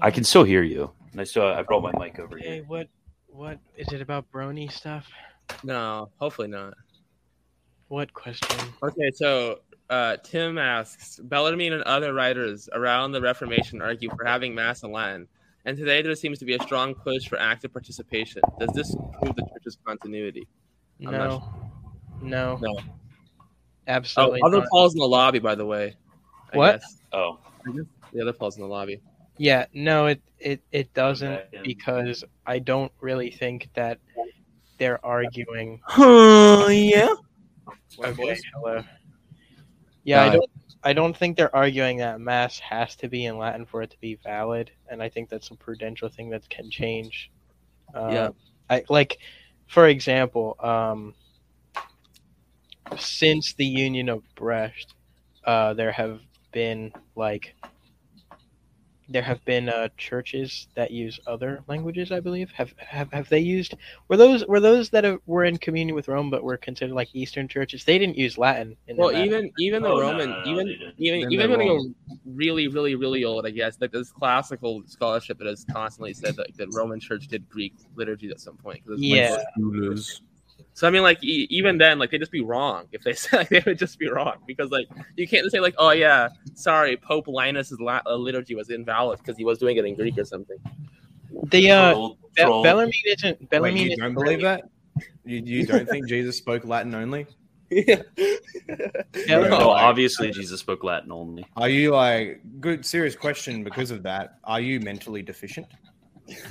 Speaker 1: I can still hear you. I still I brought my mic over
Speaker 2: hey,
Speaker 1: here.
Speaker 2: what what is it about brony stuff?
Speaker 3: No, hopefully not.
Speaker 2: What question?
Speaker 3: Okay, so uh, Tim asks Bellarmine and other writers around the Reformation argue for having Mass in Latin, and today there seems to be a strong push for active participation. Does this prove the Church's continuity?
Speaker 2: No. Sure. no,
Speaker 3: no,
Speaker 2: absolutely.
Speaker 3: Oh, other not. Paul's in the lobby, by the way.
Speaker 2: I what? Guess.
Speaker 1: Oh,
Speaker 3: the other Paul's in the lobby.
Speaker 2: Yeah, no, it it it doesn't because I don't really think that they're arguing.
Speaker 3: Huh, yeah.
Speaker 2: Okay, hello. Yeah, uh, I don't. I don't think they're arguing that mass has to be in Latin for it to be valid, and I think that's a prudential thing that can change.
Speaker 3: Uh, yeah,
Speaker 2: I like, for example, um, since the Union of Brest, uh, there have been like there have been uh, churches that use other languages. I believe have have, have they used were those were those that have, were in communion with Rome but were considered like Eastern churches? They didn't use Latin.
Speaker 3: well, even even the oh, Roman no, no, no, even even even when you go really really really old, I guess like there's classical scholarship that has constantly said that the Roman Church did Greek liturgy at some point.
Speaker 2: Yeah.
Speaker 3: So I mean, like e- even then, like they just be wrong if they say like they would just be wrong because like you can't say like, oh yeah, sorry, Pope Linus's la- uh, liturgy was invalid because he was doing it in Greek or something.
Speaker 2: The uh, troll, Be- Bellarmine isn't Bellarmine.
Speaker 4: Wait, you don't believe that? You, you don't think Jesus spoke Latin only?
Speaker 3: Yeah.
Speaker 1: no, obviously Jesus spoke Latin only.
Speaker 4: Are you like good serious question because of that? Are you mentally deficient?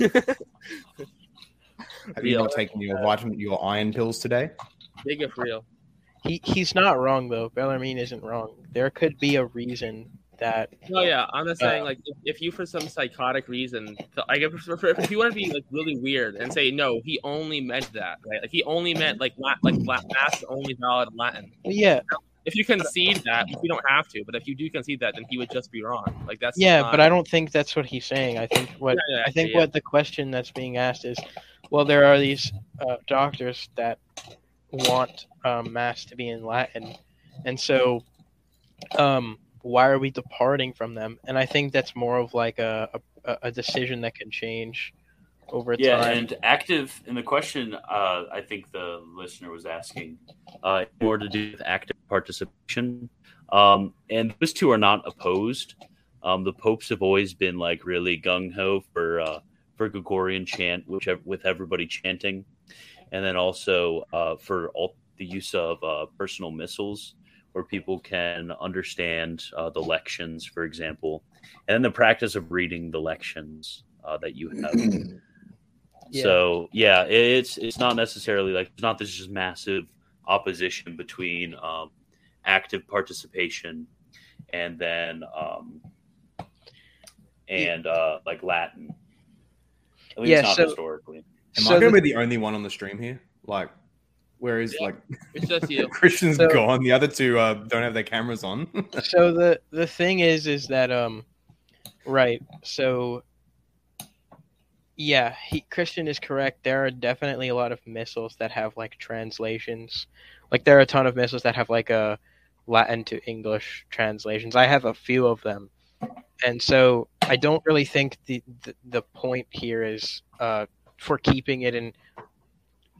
Speaker 4: Have you not taken your vitamin, your iron pills today?
Speaker 3: Big if real.
Speaker 2: He he's not wrong though. Bellarmine isn't wrong. There could be a reason that.
Speaker 3: Oh yeah, I'm just saying uh, like if, if, you for some psychotic reason, like if, if, if you want to be like really weird and say no, he only meant that, right? Like he only meant like like mass only valid Latin.
Speaker 2: Yeah.
Speaker 3: If you concede that, you don't have to. But if you do concede that, then he would just be wrong. Like that's
Speaker 2: yeah. Not... But I don't think that's what he's saying. I think what yeah, yeah, I think yeah. what the question that's being asked is, well, there are these uh, doctors that want um, mass to be in Latin, and so um, why are we departing from them? And I think that's more of like a, a, a decision that can change over
Speaker 1: yeah,
Speaker 2: time.
Speaker 1: Yeah, and active in the question, uh, I think the listener was asking uh, more to do with active participation, um, and those two are not opposed. Um, the popes have always been like really gung ho for uh, for Gregorian chant, which with everybody chanting, and then also uh, for all the use of uh, personal missals, where people can understand uh, the lections, for example, and then the practice of reading the lections uh, that you have. yeah. So yeah, it's it's not necessarily like it's not this just massive opposition between um, active participation and then um, and uh, like Latin
Speaker 2: at least yeah, not so, historically.
Speaker 4: Am
Speaker 2: So
Speaker 4: I going
Speaker 2: the-
Speaker 4: to be the only one on the stream here? Like, where is
Speaker 3: Yeah.
Speaker 4: like
Speaker 3: It's just you.
Speaker 4: Christian's
Speaker 2: So-
Speaker 4: gone? The other two uh, don't have their cameras on.
Speaker 2: so the the thing is is that um right so yeah he, christian is correct there are definitely a lot of missals that have like translations like there are a ton of missals that have like a latin to english translations i have a few of them and so i don't really think the the, the point here is uh for keeping it in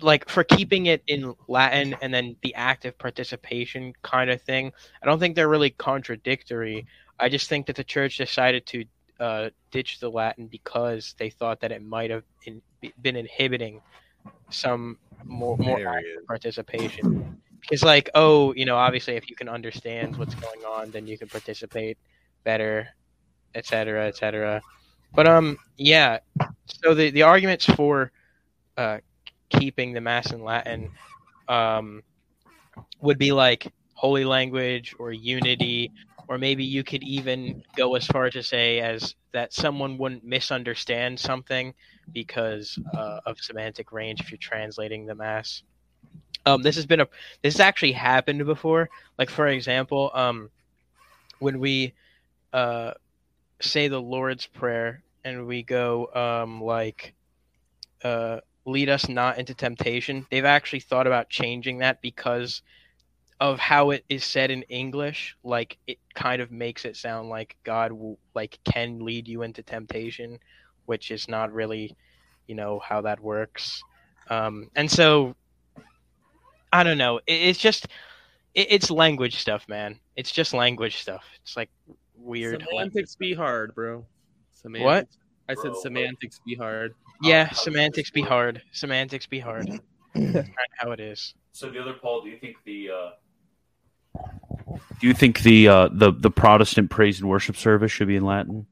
Speaker 2: like for keeping it in latin and then the active participation kind of thing I don't think they're really contradictory. I just think that the church decided to uh, ditch the Latin because they thought that it might have in, been inhibiting some more more active participation. Because, like, oh, you know, obviously, if you can understand what's going on, then you can participate better, etc., etc. But um, yeah. So the the arguments for uh, keeping the mass in Latin um, would be like holy language or unity or maybe you could even go as far to say as that someone wouldn't misunderstand something because uh, of semantic range if you're translating the mass um, this has been a this has actually happened before like for example um, when we uh, say the lord's prayer and we go um, like uh, lead us not into temptation they've actually thought about changing that because of how it is said in English, like it kind of makes it sound like God will, like can lead you into temptation, which is not really, you know, how that works. Um, and so, I don't know. It, it's just, it, it's language stuff, man. It's just language stuff. It's like weird.
Speaker 3: Semantics be hard, bro. Semantics. What? I said
Speaker 1: Bro.
Speaker 3: semantics be hard.
Speaker 2: Yeah,
Speaker 1: How does
Speaker 2: semantics be hard. Semantics be hard. That's kind of how it is.
Speaker 1: So the other Paul, do you think the uh, do you think the uh, the the Protestant praise and worship service should be in Latin?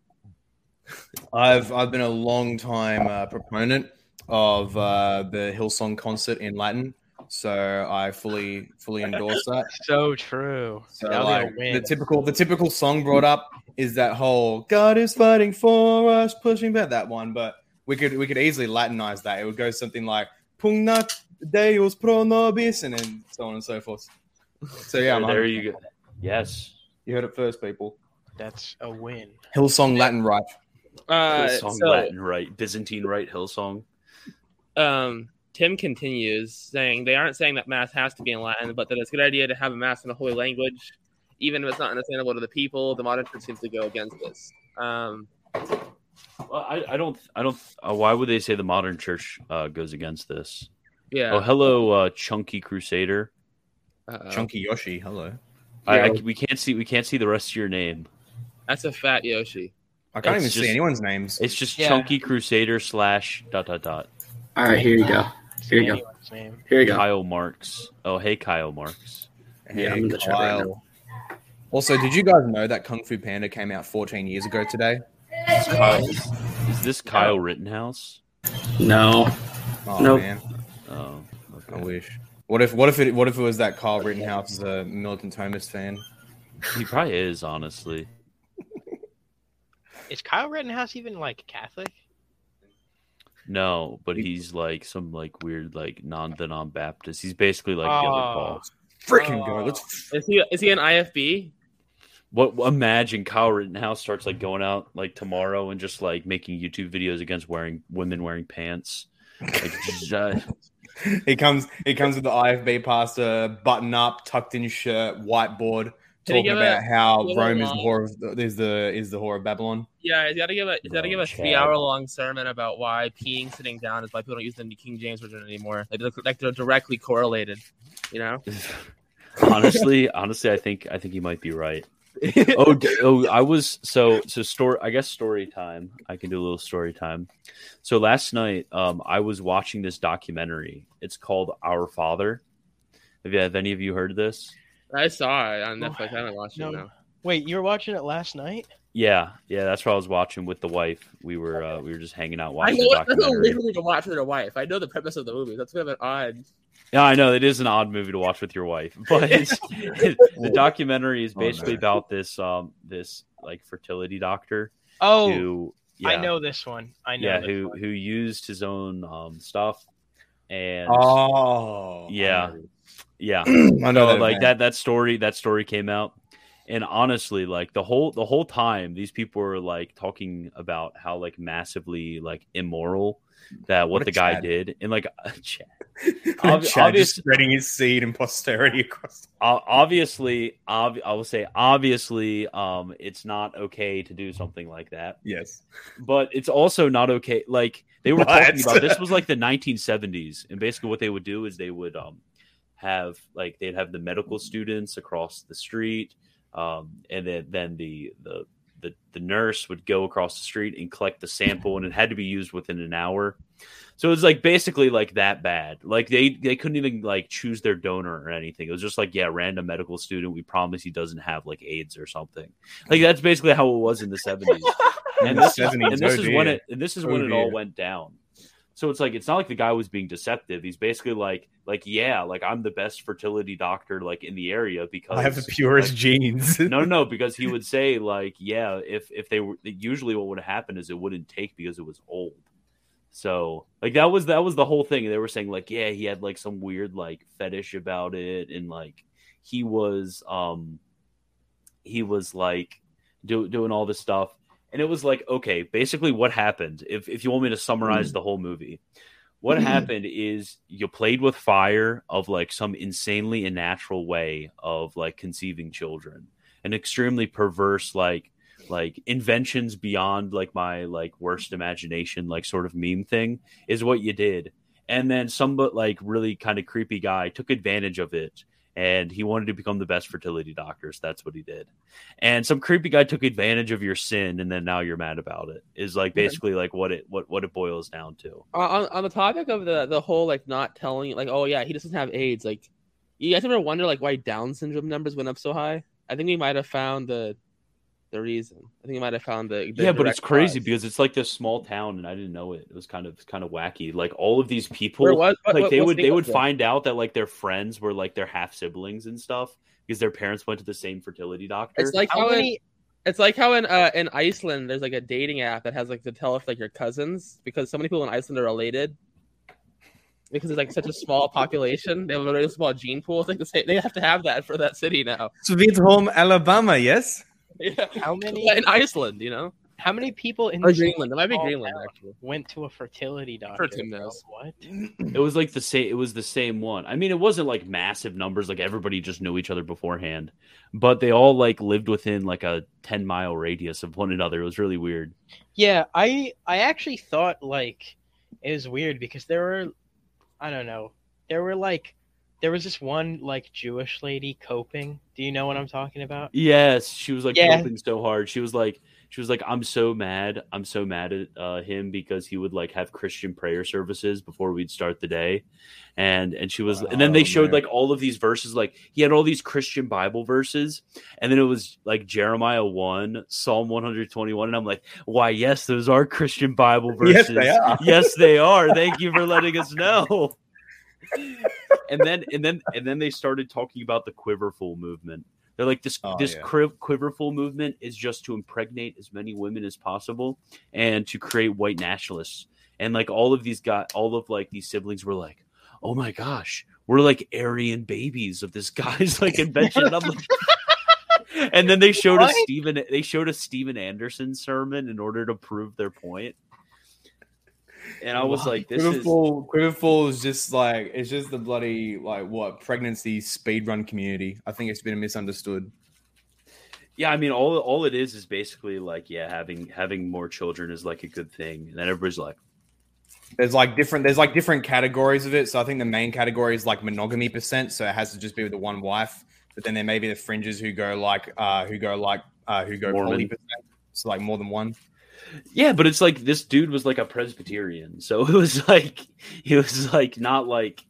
Speaker 4: I've I've been a long time uh, proponent of uh, the Hillsong concert in Latin, so I fully fully endorse that.
Speaker 2: So true.
Speaker 4: So
Speaker 2: That'll
Speaker 4: like, the typical the typical song brought up is that whole God is fighting for us, pushing back that one, but we could we could easily Latinize that. It would go something like Pugnat Deus pro nobis, and then so on and so forth. So yeah, I'm
Speaker 1: there you go. Yes.
Speaker 4: You heard it first, people.
Speaker 2: That's a win.
Speaker 4: Hillsong Latin rite.
Speaker 3: Uh,
Speaker 1: Hillsong
Speaker 3: so,
Speaker 1: Latin rite, Byzantine rite, Hillsong.
Speaker 3: um, Tim continues saying they aren't saying that mass has to be in Latin, but that it's a good idea to have a mass in a holy language, even if it's not understandable to the people. The modern church seems to go against this. Um,
Speaker 1: Well, I, I don't I don't. Uh, why would they say the modern church uh, goes against this?
Speaker 3: yeah,
Speaker 1: Oh, hello, uh, Chunky Crusader.
Speaker 3: uh-oh.
Speaker 4: Chunky Yoshi, hello.
Speaker 1: I, I, we can't see we can't see the rest of your name.
Speaker 3: That's a fat Yoshi.
Speaker 4: I can't
Speaker 1: It's
Speaker 4: even
Speaker 1: just-
Speaker 4: see anyone's names.
Speaker 1: It's just
Speaker 2: Yeah.
Speaker 1: Chunky Crusader slash dot dot dot.
Speaker 5: All right, here you go. Here you go.
Speaker 2: Name.
Speaker 5: Here you go.
Speaker 1: Kyle Marks. Oh, hey, Kyle Marks.
Speaker 5: Yeah, I'm in the chat right now.
Speaker 4: Also, did you guys know that Kung Fu Panda came out 14 years ago today?
Speaker 1: Is, Kyle, is, is this Kyle Rittenhouse?
Speaker 5: No.
Speaker 4: Oh
Speaker 5: Nope.
Speaker 4: man,
Speaker 1: Oh,
Speaker 4: I wish. What if what if it what if it was that Kyle Rittenhouse is a militant Thomist fan?
Speaker 1: He probably is, honestly.
Speaker 2: Is Kyle Rittenhouse even like Catholic?
Speaker 1: No, but he's like some like weird like non the non Baptist. He's basically like the other
Speaker 2: Oh.
Speaker 1: Paul.
Speaker 4: Freaking
Speaker 2: Oh.
Speaker 4: go! Let's
Speaker 3: Is he is he an IFB?
Speaker 1: What imagine Kyle Rittenhouse starts like going out like tomorrow and just like making YouTube videos against wearing women wearing pants. Like, just, uh,
Speaker 4: he comes he comes with the IFB pastor, button up, tucked in shirt, whiteboard,
Speaker 3: Can he
Speaker 4: talking about
Speaker 3: a-
Speaker 4: how
Speaker 3: give a
Speaker 4: Rome is the
Speaker 3: line?
Speaker 4: whore of is the is the whore of Babylon.
Speaker 3: Yeah, he's got to give a he's got to
Speaker 1: Oh,
Speaker 3: give a
Speaker 1: Chad.
Speaker 3: three hour long sermon about why peeing sitting down is why people don't use the King James version anymore. Like they're, like they're directly correlated. You know.
Speaker 1: honestly, honestly, I think I think you might be right. oh, oh, I was so so story. I guess story time. I can do a little story time. So last night, um, I was watching this documentary. It's called Our Father. Have you have any of you heard of this?
Speaker 3: I saw it on Netflix. I haven't watched
Speaker 2: No.
Speaker 3: it now.
Speaker 2: Wait, you were watching it last night?
Speaker 1: Yeah, yeah, that's what I was watching with the wife. We were uh, we were just hanging out
Speaker 3: I
Speaker 1: watching
Speaker 3: know
Speaker 1: the
Speaker 3: that's a
Speaker 1: documentary.
Speaker 3: literally to watch with your wife. I know the premise of the movie. That's kind of an odd.
Speaker 1: Yeah, I know it is an odd movie to watch with your wife, but the documentary is
Speaker 4: Oh,
Speaker 1: basically
Speaker 4: no.
Speaker 1: about this um this like fertility doctor
Speaker 2: Oh,
Speaker 1: who yeah,
Speaker 2: I know this one. I know.
Speaker 1: yeah,
Speaker 2: this
Speaker 1: who
Speaker 2: one.
Speaker 1: who used his own um, stuff, and
Speaker 4: Oh,
Speaker 1: Yeah. Yeah,
Speaker 4: I know
Speaker 1: so, like
Speaker 4: event.
Speaker 1: that that story that story came out and honestly like the whole the whole time these people were like talking about how like massively like immoral that what,
Speaker 4: What
Speaker 1: the guy
Speaker 4: Chad.
Speaker 1: did and like Chad.
Speaker 4: Chad
Speaker 1: obvi-
Speaker 4: just spreading his seed and posterity across.
Speaker 1: Obviously ob- i will say obviously um it's not okay to do something like that
Speaker 4: Yes.
Speaker 1: but it's also not okay like they were
Speaker 4: What?
Speaker 1: talking about this was like the 1970s and basically what they would do is they would um have like they'd have the medical students across the street um and then then the the the, the nurse would go across the street and collect the sample and it had to be used within an hour. So it was like basically like that bad. Like they they couldn't even like choose their donor or anything. It was just like yeah random medical student we promise he doesn't have like aids or something. Like that's basically how it was in the 70s and this, is,
Speaker 4: 70s,
Speaker 1: and this
Speaker 4: oh
Speaker 1: is when it and this is
Speaker 4: Oh
Speaker 1: when it all went down. So it's like it's not like the guy was being deceptive. He's basically like like yeah, like I'm the best fertility doctor like in the area because
Speaker 4: I have the purest
Speaker 1: like-
Speaker 4: genes.
Speaker 1: no, no, no, because he would say like yeah, if if they were usually what would happen is it wouldn't take because it was old. So like that was that was the whole thing. They were saying like yeah, he had like some weird like fetish about it and like he was um he was like do, doing all this stuff and it was like okay basically what happened if, if you want me to summarize mm. the whole movie what mm-hmm. happened is you played with fire of like some insanely unnatural way of like conceiving children an extremely perverse like like inventions beyond like my like worst imagination like sort of meme thing is what you did. And then some but like really kind of creepy guy took advantage of it and he wanted to become the best fertility doctor so that's what he did. And some creepy guy took advantage of your sin and then now you're mad about it is like basically like what it what what it boils down to.
Speaker 3: Uh, on, on the topic of the the whole like not telling like oh yeah he doesn't have AIDS like you guys ever wonder like why Down syndrome numbers went up so high? I think we might have found the the reason. I think we might have found the, the
Speaker 1: yeah but it's crazy
Speaker 3: cause.
Speaker 1: because it's like this small town and i didn't know it it was kind of kind of wacky like all of these people
Speaker 3: Where was- what-
Speaker 1: like
Speaker 3: what-
Speaker 1: they
Speaker 3: what
Speaker 1: would they
Speaker 3: was
Speaker 1: would
Speaker 3: it?
Speaker 1: find out that like their friends were like their half siblings and stuff because their parents went to the same fertility doctor
Speaker 3: It's like
Speaker 2: How
Speaker 3: how in,
Speaker 2: many?
Speaker 3: it's like how in uh, in Iceland there's like a dating app that has like to tell if like your cousins because so many people in Iceland are related because it's like such a small population. They have a very small gene pool. It's like the same, they have to have that for that city now.
Speaker 4: Sweet home Alabama, yes?
Speaker 3: Yeah.
Speaker 2: How many?
Speaker 3: in Iceland, you know,
Speaker 2: How many people in
Speaker 3: or
Speaker 2: this
Speaker 3: Greenland. It might be Greenland
Speaker 2: town
Speaker 3: actually.
Speaker 2: went to a fertility doctor?
Speaker 3: Tim knows.
Speaker 2: What?
Speaker 1: it was like the same it was the same one i mean it wasn't like massive numbers like everybody just knew each other beforehand but they all like lived within like a 10 mile radius of one another it was really weird
Speaker 2: Yeah, I I actually thought like it was weird because there were I don't know there were like there was this one like Jewish lady coping. Do you know what I'm talking about?
Speaker 1: Yes, she was like
Speaker 2: Yeah.
Speaker 1: coping so hard. She was like, she was like, I'm so mad. I'm so mad at uh, him because he would like have Christian prayer services before we'd start the day, and and she was, and then they
Speaker 4: Oh,
Speaker 1: showed
Speaker 4: man.
Speaker 1: like all of these verses. Like he had all these Christian Bible verses, and then it was like Jeremiah one, Psalm 121, and I'm like, why? Yes, those are Christian Bible verses."
Speaker 4: Yes,
Speaker 1: verses.
Speaker 4: they are.
Speaker 1: Yes, they are. Thank you for letting us know. and then and then and then they started talking about the quiverful movement. They're like this
Speaker 4: Oh,
Speaker 1: this
Speaker 4: yeah.
Speaker 1: quiv- quiverful movement is just to impregnate as many women as possible and to create white nationalists. And like all of these guys, all of like these siblings were like, "Oh my gosh, we're like Aryan babies of this guy's like invention." And I'm like. And then they showed
Speaker 2: What?
Speaker 1: Steven. They showed a Steven Anderson sermon in order to prove their point. And I was like, "This is
Speaker 4: Quiverful, Quiverful is just like it's just the bloody like what pregnancy speed run community. I think it's been misunderstood.
Speaker 1: Yeah, I mean, all all it is is basically like, yeah, having having more children is like a good thing, and then everybody's like,
Speaker 4: There's like different there's like different categories of it. So I think the main category is like monogamy percent. So it has to just be with the one wife. But then there may be the fringes who go like uh who go like uh who go
Speaker 1: Mormon.
Speaker 4: poly percent. So like more than one.
Speaker 1: Yeah, but it's like this dude was like a Presbyterian, so it was like he was like not like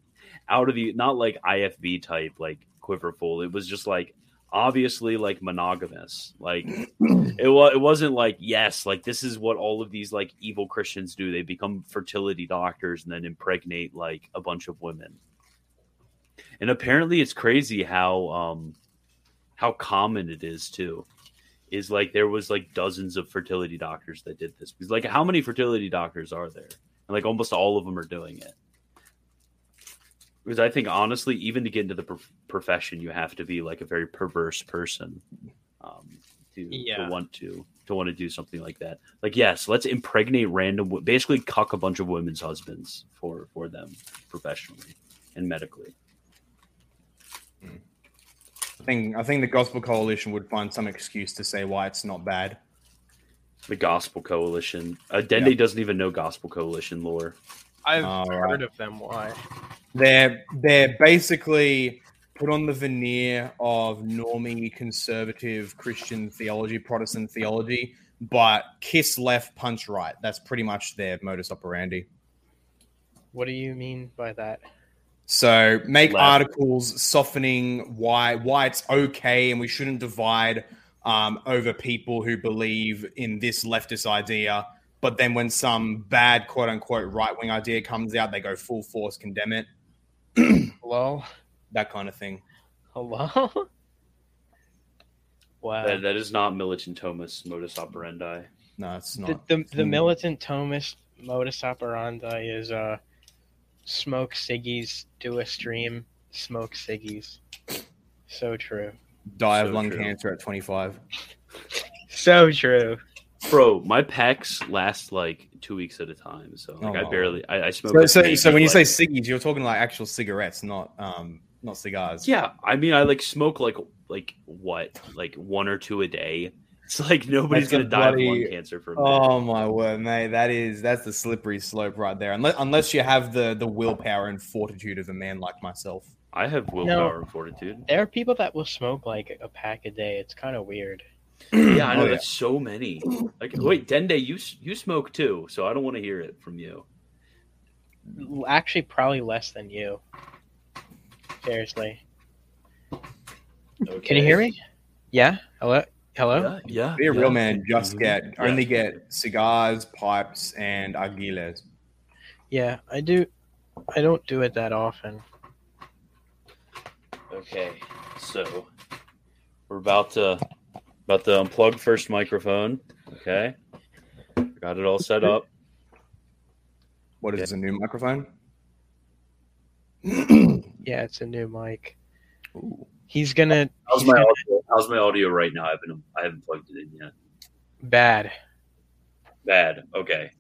Speaker 1: out of the not like IFB type like quiverful. It was just like obviously like monogamous. Like it was it wasn't like yes, like this is what all of these like evil Christians do. They become fertility doctors and then impregnate like a bunch of women. And apparently it's crazy how um how common it is too. Is like there was like dozens of fertility doctors that did this. Because like how many fertility doctors are there? And like almost all of them are doing it. Because I think honestly, even to get into the pro- profession, you have to be like a very perverse person um, to,
Speaker 2: Yeah.
Speaker 1: to want to to want to do something like that. Like yes, let's impregnate random, basically cuck a bunch of women's husbands for for them professionally and medically.
Speaker 4: I think I think the Gospel Coalition would find some excuse to say why it's not bad.
Speaker 1: The Gospel Coalition. Uh, Dende
Speaker 4: Yeah.
Speaker 1: doesn't even know Gospel Coalition lore.
Speaker 2: I've
Speaker 4: All
Speaker 2: heard
Speaker 4: right.
Speaker 2: of them. Why?
Speaker 4: They're they're basically put on the veneer of normie conservative Christian theology, Protestant theology, but kiss left, punch right. That's pretty much their modus operandi.
Speaker 2: What do you mean by that?
Speaker 4: So make
Speaker 1: Left.
Speaker 4: articles softening why why it's okay and we shouldn't divide um, over people who believe in this leftist idea. But then when some bad quote unquote right wing idea comes out, they go full force condemn it.
Speaker 2: Hello?
Speaker 4: That kind of thing.
Speaker 2: Hello? wow.
Speaker 1: That, that is not Militant Thomist modus operandi.
Speaker 4: No, it's not.
Speaker 2: the, the
Speaker 4: Hmm.
Speaker 2: militant Thomist modus operandi is uh smoke ciggies, do a stream, smoke ciggies. So true.
Speaker 4: Die of
Speaker 1: So
Speaker 4: lung
Speaker 1: true.
Speaker 4: cancer at 25.
Speaker 2: So true.
Speaker 1: Bro, my packs last like two weeks at a time. So like I
Speaker 4: Oh.
Speaker 1: barely I, I smoke.
Speaker 4: So,
Speaker 1: like,
Speaker 4: so,
Speaker 1: maybe,
Speaker 4: so when you say ciggies, you're talking like actual cigarettes, not um, not cigars.
Speaker 1: Yeah, I mean I like smoke like like what? Like one or two a day. It's like nobody's gonna die of lung cancer from it.
Speaker 4: Oh my word, mate! That is that's the slippery slope right there. Unless unless you have the the willpower and fortitude of a man like myself.
Speaker 1: I have willpower and fortitude.
Speaker 2: There are people that will smoke like a pack a day. It's kind of weird.
Speaker 1: Yeah, I oh, know
Speaker 4: Oh, yeah.
Speaker 1: that's so many. Like, wait, Dende, you you smoke too, so I don't want to hear it from you.
Speaker 2: Actually, probably less than you. Seriously.
Speaker 1: Okay.
Speaker 2: Can you hear me? Yeah. Hello. Hello.
Speaker 1: Yeah, yeah.
Speaker 4: Be a
Speaker 1: yeah.
Speaker 4: real man. Just
Speaker 1: Mhm.
Speaker 4: get
Speaker 1: Yeah.
Speaker 4: only get cigars, pipes, and aguiles.
Speaker 2: Yeah, I do. I don't do it that often.
Speaker 1: Okay, so we're about to about to unplug first microphone. Okay, got it all set up.
Speaker 4: What is this, a new microphone?
Speaker 2: Yeah, it's a new mic.
Speaker 4: Ooh.
Speaker 2: He's gonna
Speaker 1: How's
Speaker 2: he's
Speaker 1: my
Speaker 2: gonna-
Speaker 1: audio? How's my audio right now? I haven't I haven't plugged it in yet.
Speaker 2: bad.
Speaker 1: Bad. Okay.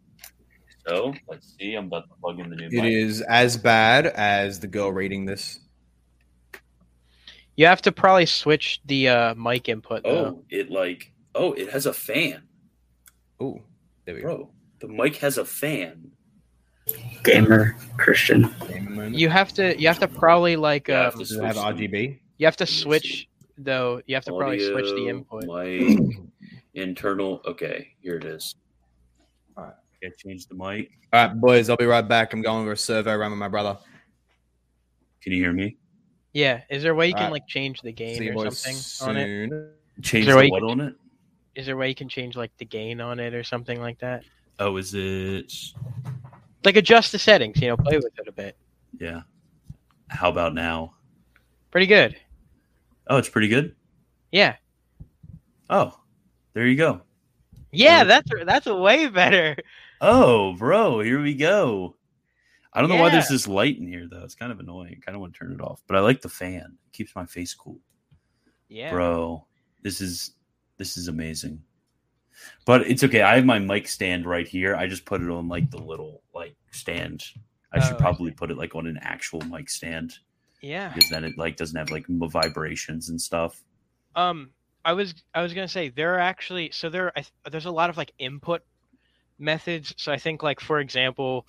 Speaker 1: So let's see. I'm about to plug in the new
Speaker 4: It
Speaker 1: mic.
Speaker 4: is as bad as the girl reading this.
Speaker 2: You have to probably switch the uh, mic input though.
Speaker 1: Oh, it like oh, it has a fan,
Speaker 4: Oh, there we go.
Speaker 1: bro. The mic has a fan.
Speaker 5: Gamer Christian.
Speaker 2: You have to you have to probably like
Speaker 1: Yeah,
Speaker 2: um,
Speaker 1: have to
Speaker 4: have RGB?
Speaker 2: you have to
Speaker 1: Let me
Speaker 2: switch though. You have to probably switch the input.
Speaker 1: Mic, internal. Okay, here it is.
Speaker 4: All right.
Speaker 1: Okay, change the mic.
Speaker 4: All right, boys, I'll be right back. I'm going over a survey around with my brother.
Speaker 1: Can you hear me?
Speaker 2: Yeah, is there a way you can
Speaker 4: Alright.
Speaker 2: like change the gain
Speaker 4: See
Speaker 2: or
Speaker 4: boys
Speaker 2: something on it?
Speaker 1: Change
Speaker 2: there
Speaker 1: the
Speaker 2: a way you
Speaker 1: what on it?
Speaker 2: Is there a way you can change like the gain on it or something like that?
Speaker 1: Oh, is it?
Speaker 2: Like adjust the settings, you know, play with it a bit.
Speaker 1: Yeah. How about now?
Speaker 2: Pretty good.
Speaker 1: Oh, it's pretty good.
Speaker 2: Yeah.
Speaker 1: Oh, there you go.
Speaker 2: Yeah,
Speaker 1: Yeah.
Speaker 2: that's that's way better.
Speaker 1: Oh, bro, here we go. I don't know why there's this light in here though. It's kind of annoying. I kind of want to turn it off, but I like the fan. It keeps my face cool.
Speaker 2: Yeah.
Speaker 1: Bro, this is this is amazing. But it's okay. I have my mic stand right here. I just put it on like the little like stand. I
Speaker 2: Oh,
Speaker 1: should probably put it like on an actual mic stand
Speaker 2: Yeah.
Speaker 1: because then it like doesn't have like vibrations and stuff.
Speaker 2: Um, I was I was gonna say there are actually so there I, there's a lot of like input methods. So I think like for example,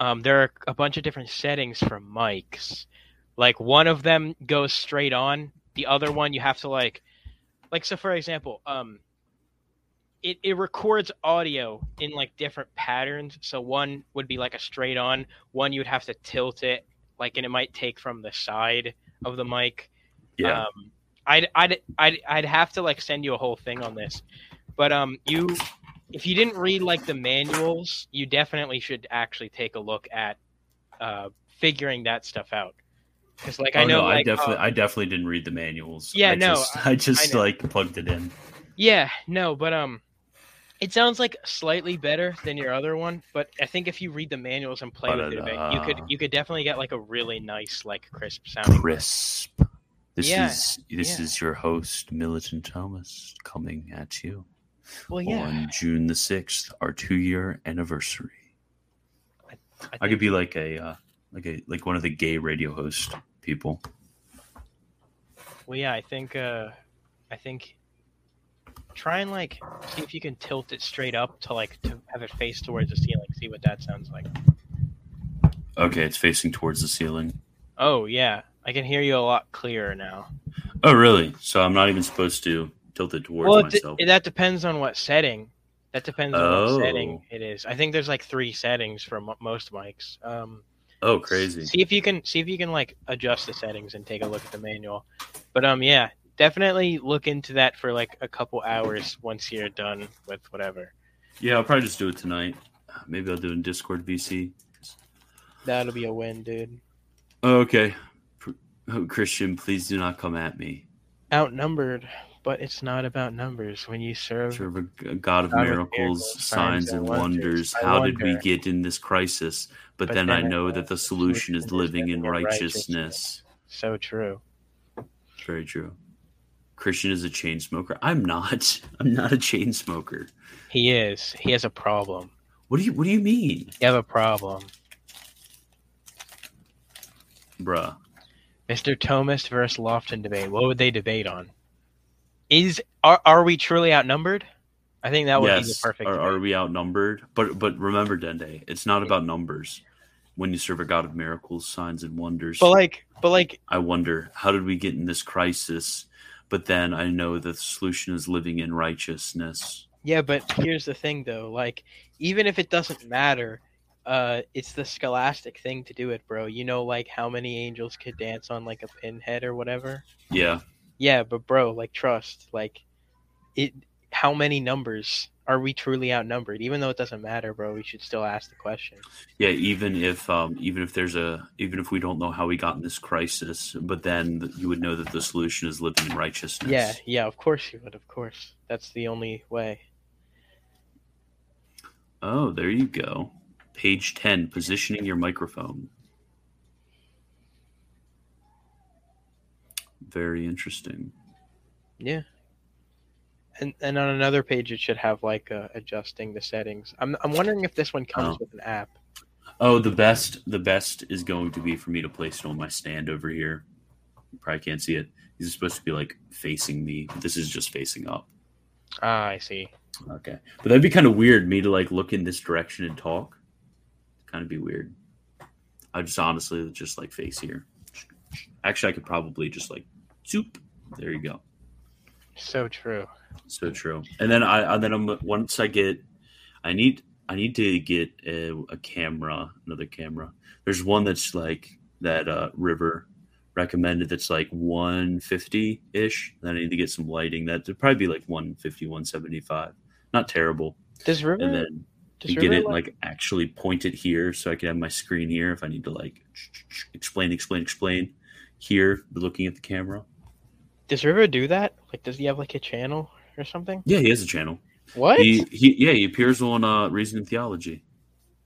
Speaker 2: um, there are a bunch of different settings for mics. Like one of them goes straight on. The other one you have to like, like so for example, um, it it records audio in like different patterns. So one would be like a straight on. One you would have to tilt it like, and it might take from the side of the mic.
Speaker 1: Yeah.
Speaker 2: Um, I'd, I'd, I'd, I'd have to like send you a whole thing on this, but um, you, if you didn't read like the manuals, you definitely should actually take a look at uh, figuring that stuff out. Because like I
Speaker 1: Oh,
Speaker 2: know,
Speaker 1: no,
Speaker 2: like,
Speaker 1: I definitely,
Speaker 2: uh,
Speaker 1: I definitely didn't read the manuals.
Speaker 2: Yeah,
Speaker 1: I
Speaker 2: no,
Speaker 1: just, I just
Speaker 2: know.
Speaker 1: like plugged it in.
Speaker 2: Yeah, no, but um, it sounds like slightly better than your other one. But I think if you read the manuals and play with it a bit, you could you could definitely get like a really nice, like crisp sound.
Speaker 1: Crisp. This
Speaker 2: Yeah,
Speaker 1: is this
Speaker 2: yeah.
Speaker 1: is your host Militant Thomist coming at you
Speaker 2: Well, yeah,
Speaker 1: on June the sixth, our two year anniversary.
Speaker 2: I,
Speaker 1: I
Speaker 2: think-
Speaker 1: could be like a uh, like a like one of the gay radio host people.
Speaker 2: Well, yeah, I think uh, I think try and like see if you can tilt it straight up to like to have it face towards the ceiling. See what that sounds like.
Speaker 1: Okay, it's facing towards the ceiling.
Speaker 2: Oh yeah, I can hear you a lot clearer now.
Speaker 1: Oh, really? So I'm not even supposed to tilt it towards
Speaker 2: well, it,
Speaker 1: myself.
Speaker 2: that depends on what setting. That depends on
Speaker 1: Oh.
Speaker 2: what setting it is. I think there's like three settings for mo- most mics. Um,
Speaker 1: oh, crazy.
Speaker 2: See if you can see if you can like adjust the settings and take a look at the manual. But um, yeah, definitely look into that for like a couple hours once you're done with whatever.
Speaker 1: Yeah, I'll probably just do it tonight. Maybe I'll do it in Discord VC.
Speaker 2: That'll be a win, dude.
Speaker 1: Okay. Oh, Christian, please do not come at me.
Speaker 2: Outnumbered, but it's not about numbers. When you serve,
Speaker 1: Serve a g- God of
Speaker 2: God of
Speaker 1: miracles,
Speaker 2: miracles,
Speaker 1: signs, and wonders.
Speaker 2: I
Speaker 1: How did we get in this crisis? But,
Speaker 2: But
Speaker 1: then, I
Speaker 2: then I
Speaker 1: know
Speaker 2: know
Speaker 1: that the
Speaker 2: the
Speaker 1: solution is
Speaker 2: solution is
Speaker 1: living in
Speaker 2: living in
Speaker 1: righteousness.
Speaker 2: righteousness. so true.
Speaker 1: Very true. Christian is a chain smoker. I'm not. I'm not a chain smoker.
Speaker 2: He is. He has a problem.
Speaker 1: What do you What do you mean,
Speaker 2: You have a problem,
Speaker 1: bruh?
Speaker 2: Mr. Thomas versus Lofton debate. What would they debate on? Is are are we truly outnumbered? I think that would be the perfect.
Speaker 1: Are, are we outnumbered? But but remember, Dende, it's not about numbers. When you serve a God of miracles, signs, and wonders,
Speaker 2: But like, but like,
Speaker 1: I wonder how did we get in this crisis? But then I know the solution is living in righteousness.
Speaker 2: Yeah, but here's the thing though, like even if it doesn't matter, uh it's the scholastic thing to do it, bro. You know like how many angels could dance on like a pinhead or whatever?
Speaker 1: Yeah,
Speaker 2: Yeah, but bro, like trust, like it how many numbers are we truly outnumbered? Even though it doesn't matter, bro, we should still ask the question.
Speaker 1: yeah. Even if um, even if there's a even if we don't know how we got in this crisis, but then you would know that the solution is living in righteousness.
Speaker 2: Yeah, yeah, of course you would, of course. That's the only way.
Speaker 1: Oh, there you go. Page ten, positioning your microphone. Very interesting.
Speaker 2: Yeah. And and on another page it should have like uh, adjusting the settings. I'm I'm wondering if this one comes
Speaker 1: Oh.
Speaker 2: with an app.
Speaker 1: Oh, the best the best is going to be for me to place it on my stand over here. You probably can't see it. These are supposed to be like facing me. This is just facing up.
Speaker 2: Ah, I see.
Speaker 1: Okay. But that'd be kind of weird me to like look in this direction and talk. Kind of be weird. I just honestly just like face here. Actually, I could probably just like zoop. There you go.
Speaker 2: So true.
Speaker 1: So true. And then I and then I'm once I get I need I need to get a, a camera, another camera. There's one that's like that uh River recommended that's like 150 ish. Then I need to get some lighting. That'd probably be like 150, 175. Not terrible.
Speaker 2: Does River
Speaker 1: And then
Speaker 2: does
Speaker 1: get
Speaker 2: River
Speaker 1: it
Speaker 2: like,
Speaker 1: like actually point it here so I can have my screen here if I need to like explain, explain, explain here, looking at the camera.
Speaker 2: does River do that? Like does he have like a channel or something?
Speaker 1: Yeah, he has a channel.
Speaker 2: What?
Speaker 1: He, he yeah, he appears on uh Reason and Theology.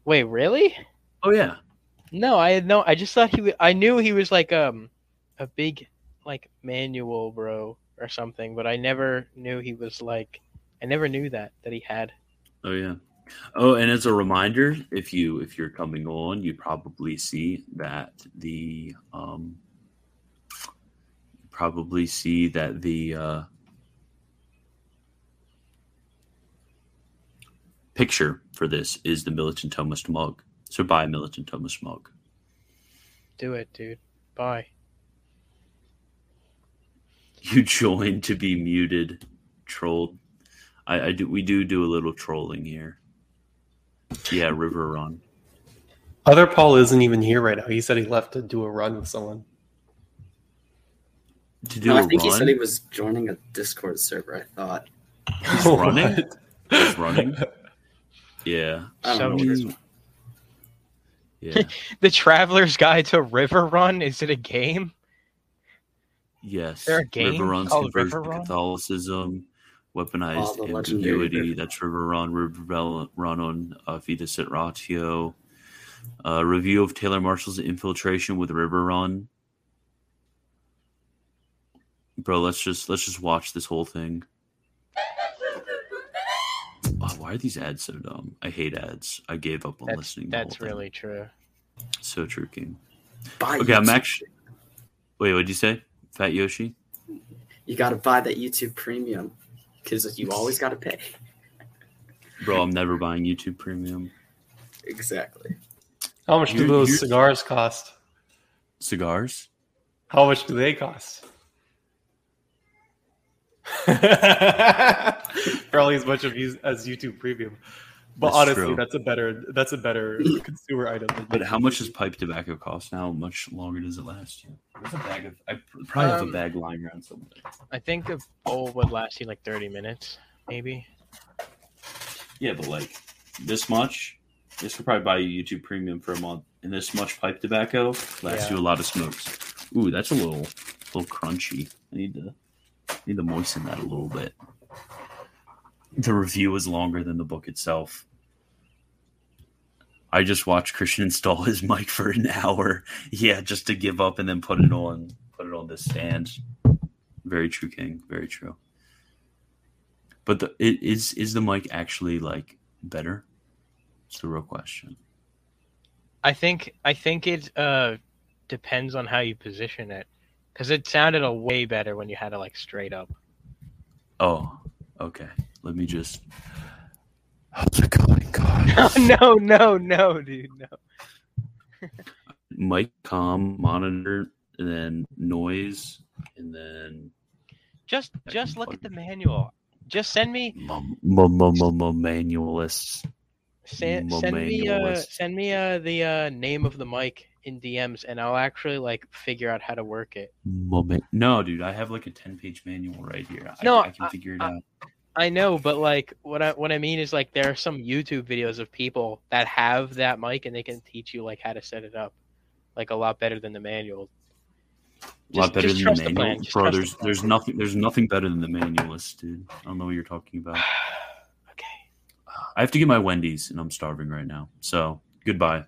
Speaker 2: Wait, really?
Speaker 1: Oh yeah.
Speaker 2: No, I had no I just thought he was I knew he was like um a big like manual bro or something, but I never knew he was like I never knew that that he had.
Speaker 1: Oh yeah. Oh, and as a reminder, if you if you're coming on, you probably see that the um probably see that the uh picture for this is the Militant Thomist mug. So buy a Militant Thomist mug.
Speaker 2: Do it, dude. Bye.
Speaker 1: You join to be muted, trolled. I, I do. We do do a little trolling here. Yeah, River Run.
Speaker 6: Other Paul isn't even here right now. He said he left to do a run with someone.
Speaker 1: To do
Speaker 5: No,
Speaker 1: a
Speaker 5: I think
Speaker 1: run.
Speaker 5: he said he was joining a Discord server. I thought.
Speaker 1: He's running? He's running. Yeah,
Speaker 5: I
Speaker 2: So
Speaker 5: don't know. what
Speaker 1: yeah,
Speaker 2: The Traveler's Guide to River Run, is it a game?
Speaker 1: yes.
Speaker 2: there a game
Speaker 1: River Run's
Speaker 2: called
Speaker 1: conversion
Speaker 2: River
Speaker 1: to
Speaker 2: Run?
Speaker 1: Catholicism. Weaponized
Speaker 5: Oh,
Speaker 1: ambiguity.
Speaker 5: River.
Speaker 1: That's River Run, River Run on uh, Fides et Ratio. Uh, review of Taylor Marshall's infiltration with River Run. Bro, let's just let's just watch this whole thing. Oh, why are these ads so dumb? I hate ads. I gave up on
Speaker 2: That's
Speaker 1: listening. the
Speaker 2: that's
Speaker 1: whole thing.
Speaker 2: really true.
Speaker 1: so true, King.
Speaker 5: Buy
Speaker 1: Okay, I'm
Speaker 5: YouTube.
Speaker 1: actually. Wait, what'd you say, Fat Yoshi?
Speaker 5: You got to buy that YouTube Premium because you always got to pay.
Speaker 1: Bro, I'm never buying YouTube Premium.
Speaker 5: Exactly.
Speaker 6: How much do
Speaker 1: You-
Speaker 6: those
Speaker 1: you-
Speaker 6: cigars cost?
Speaker 1: Cigars?
Speaker 6: How much do they cost? Probably as much of you as YouTube Premium. But
Speaker 1: That's
Speaker 6: honestly,
Speaker 1: true.
Speaker 6: that's a better that's a better consumer item. Than
Speaker 1: But how much does pipe tobacco cost now? How much longer does it last you? There's a bag of. I probably have a
Speaker 2: Um,
Speaker 1: bag lying around somewhere.
Speaker 2: I think a bowl would last you like 30 minutes, maybe.
Speaker 1: Yeah, but like this much, this could probably buy you YouTube Premium for a month, and this much pipe tobacco lasts
Speaker 2: Yeah.
Speaker 1: you a lot of smokes. Ooh, that's a little, little crunchy. I need to, need to moisten that a little bit. The review is longer than the book itself. I just watched Christian install his mic for an hour. Yeah, just to give up and then put it on, put it on the stand. Very true, King. Very true. But the it is is the mic actually like better? It's the real question.
Speaker 2: I think I think it uh depends on how you position it, because it sounded a way better when you had it like straight up.
Speaker 1: Oh, okay. Let me just. How's it going, guys?
Speaker 2: no, no, no, dude, no.
Speaker 1: Mic com monitor, and then noise, and then
Speaker 2: Just just look at the manual. Just send me
Speaker 1: manualists.
Speaker 2: send, send me uh send me uh the uh name of the mic in DMs and I'll actually like figure out how to work it.
Speaker 1: Mum- No, dude, I have like a ten page manual right here. I,
Speaker 2: No,
Speaker 1: I can figure it
Speaker 2: I-
Speaker 1: out.
Speaker 2: I know, but like what I what I mean is like there are some YouTube videos of people that have that mic and they can teach you like how to set it up, like a lot better than the manual.
Speaker 1: A lot better than the
Speaker 2: the
Speaker 1: manual,
Speaker 2: plan,
Speaker 1: bro.
Speaker 2: trust the
Speaker 1: There's there's nothing there's nothing better than the manualist, dude. I don't know what you're talking about.
Speaker 2: okay.
Speaker 1: I have to get my Wendy's, and I'm starving right now. So goodbye.